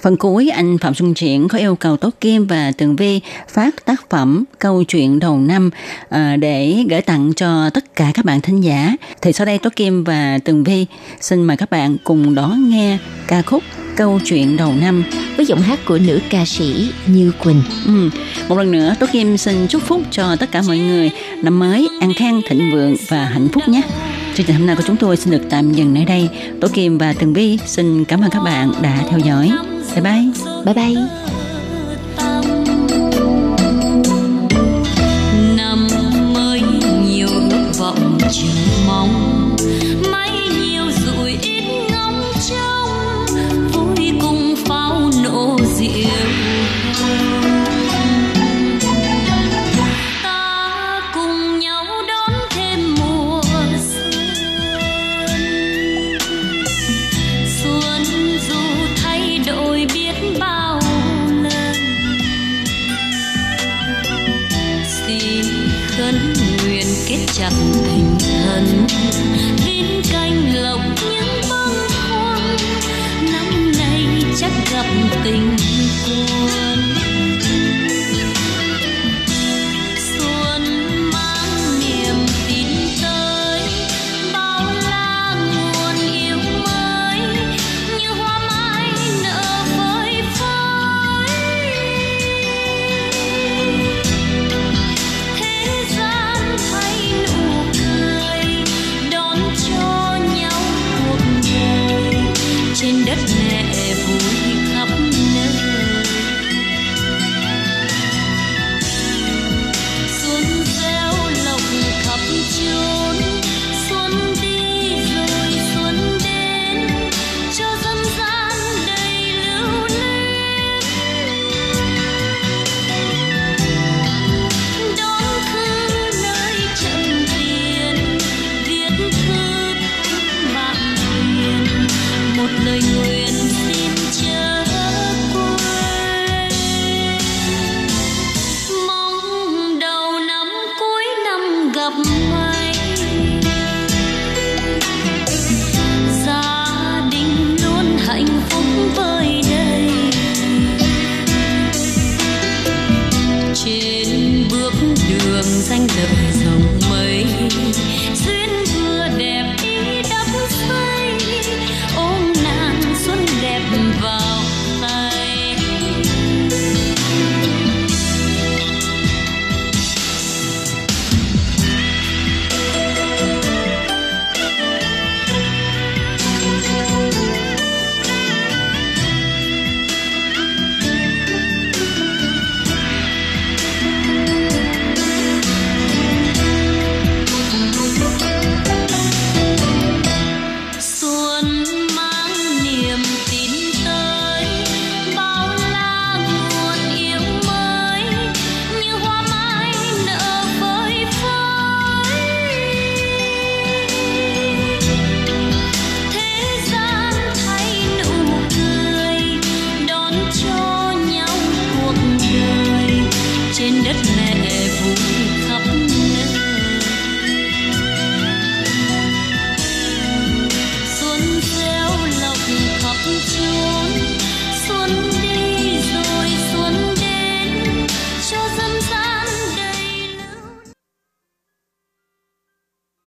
Phần cuối anh Phạm Xuân Triển có yêu cầu Tốt Kim và Tường Vi phát tác phẩm câu chuyện đầu năm à, để gửi tặng cho tất cả các bạn thính giả. Thì sau đây Tốt Kim và Tường Vi xin mời các bạn cùng đón nghe ca khúc câu chuyện đầu năm với giọng hát của nữ ca sĩ Như Quỳnh. Ừ. Một lần nữa Tố Kim xin chúc phúc cho tất cả mọi người năm mới an khang thịnh vượng và hạnh phúc nhé. Chương trình hôm nay của chúng tôi xin được tạm dừng nơi đây. Tố Kim và Tường Vi xin cảm ơn các bạn đã theo dõi. Bye bye. Bye bye.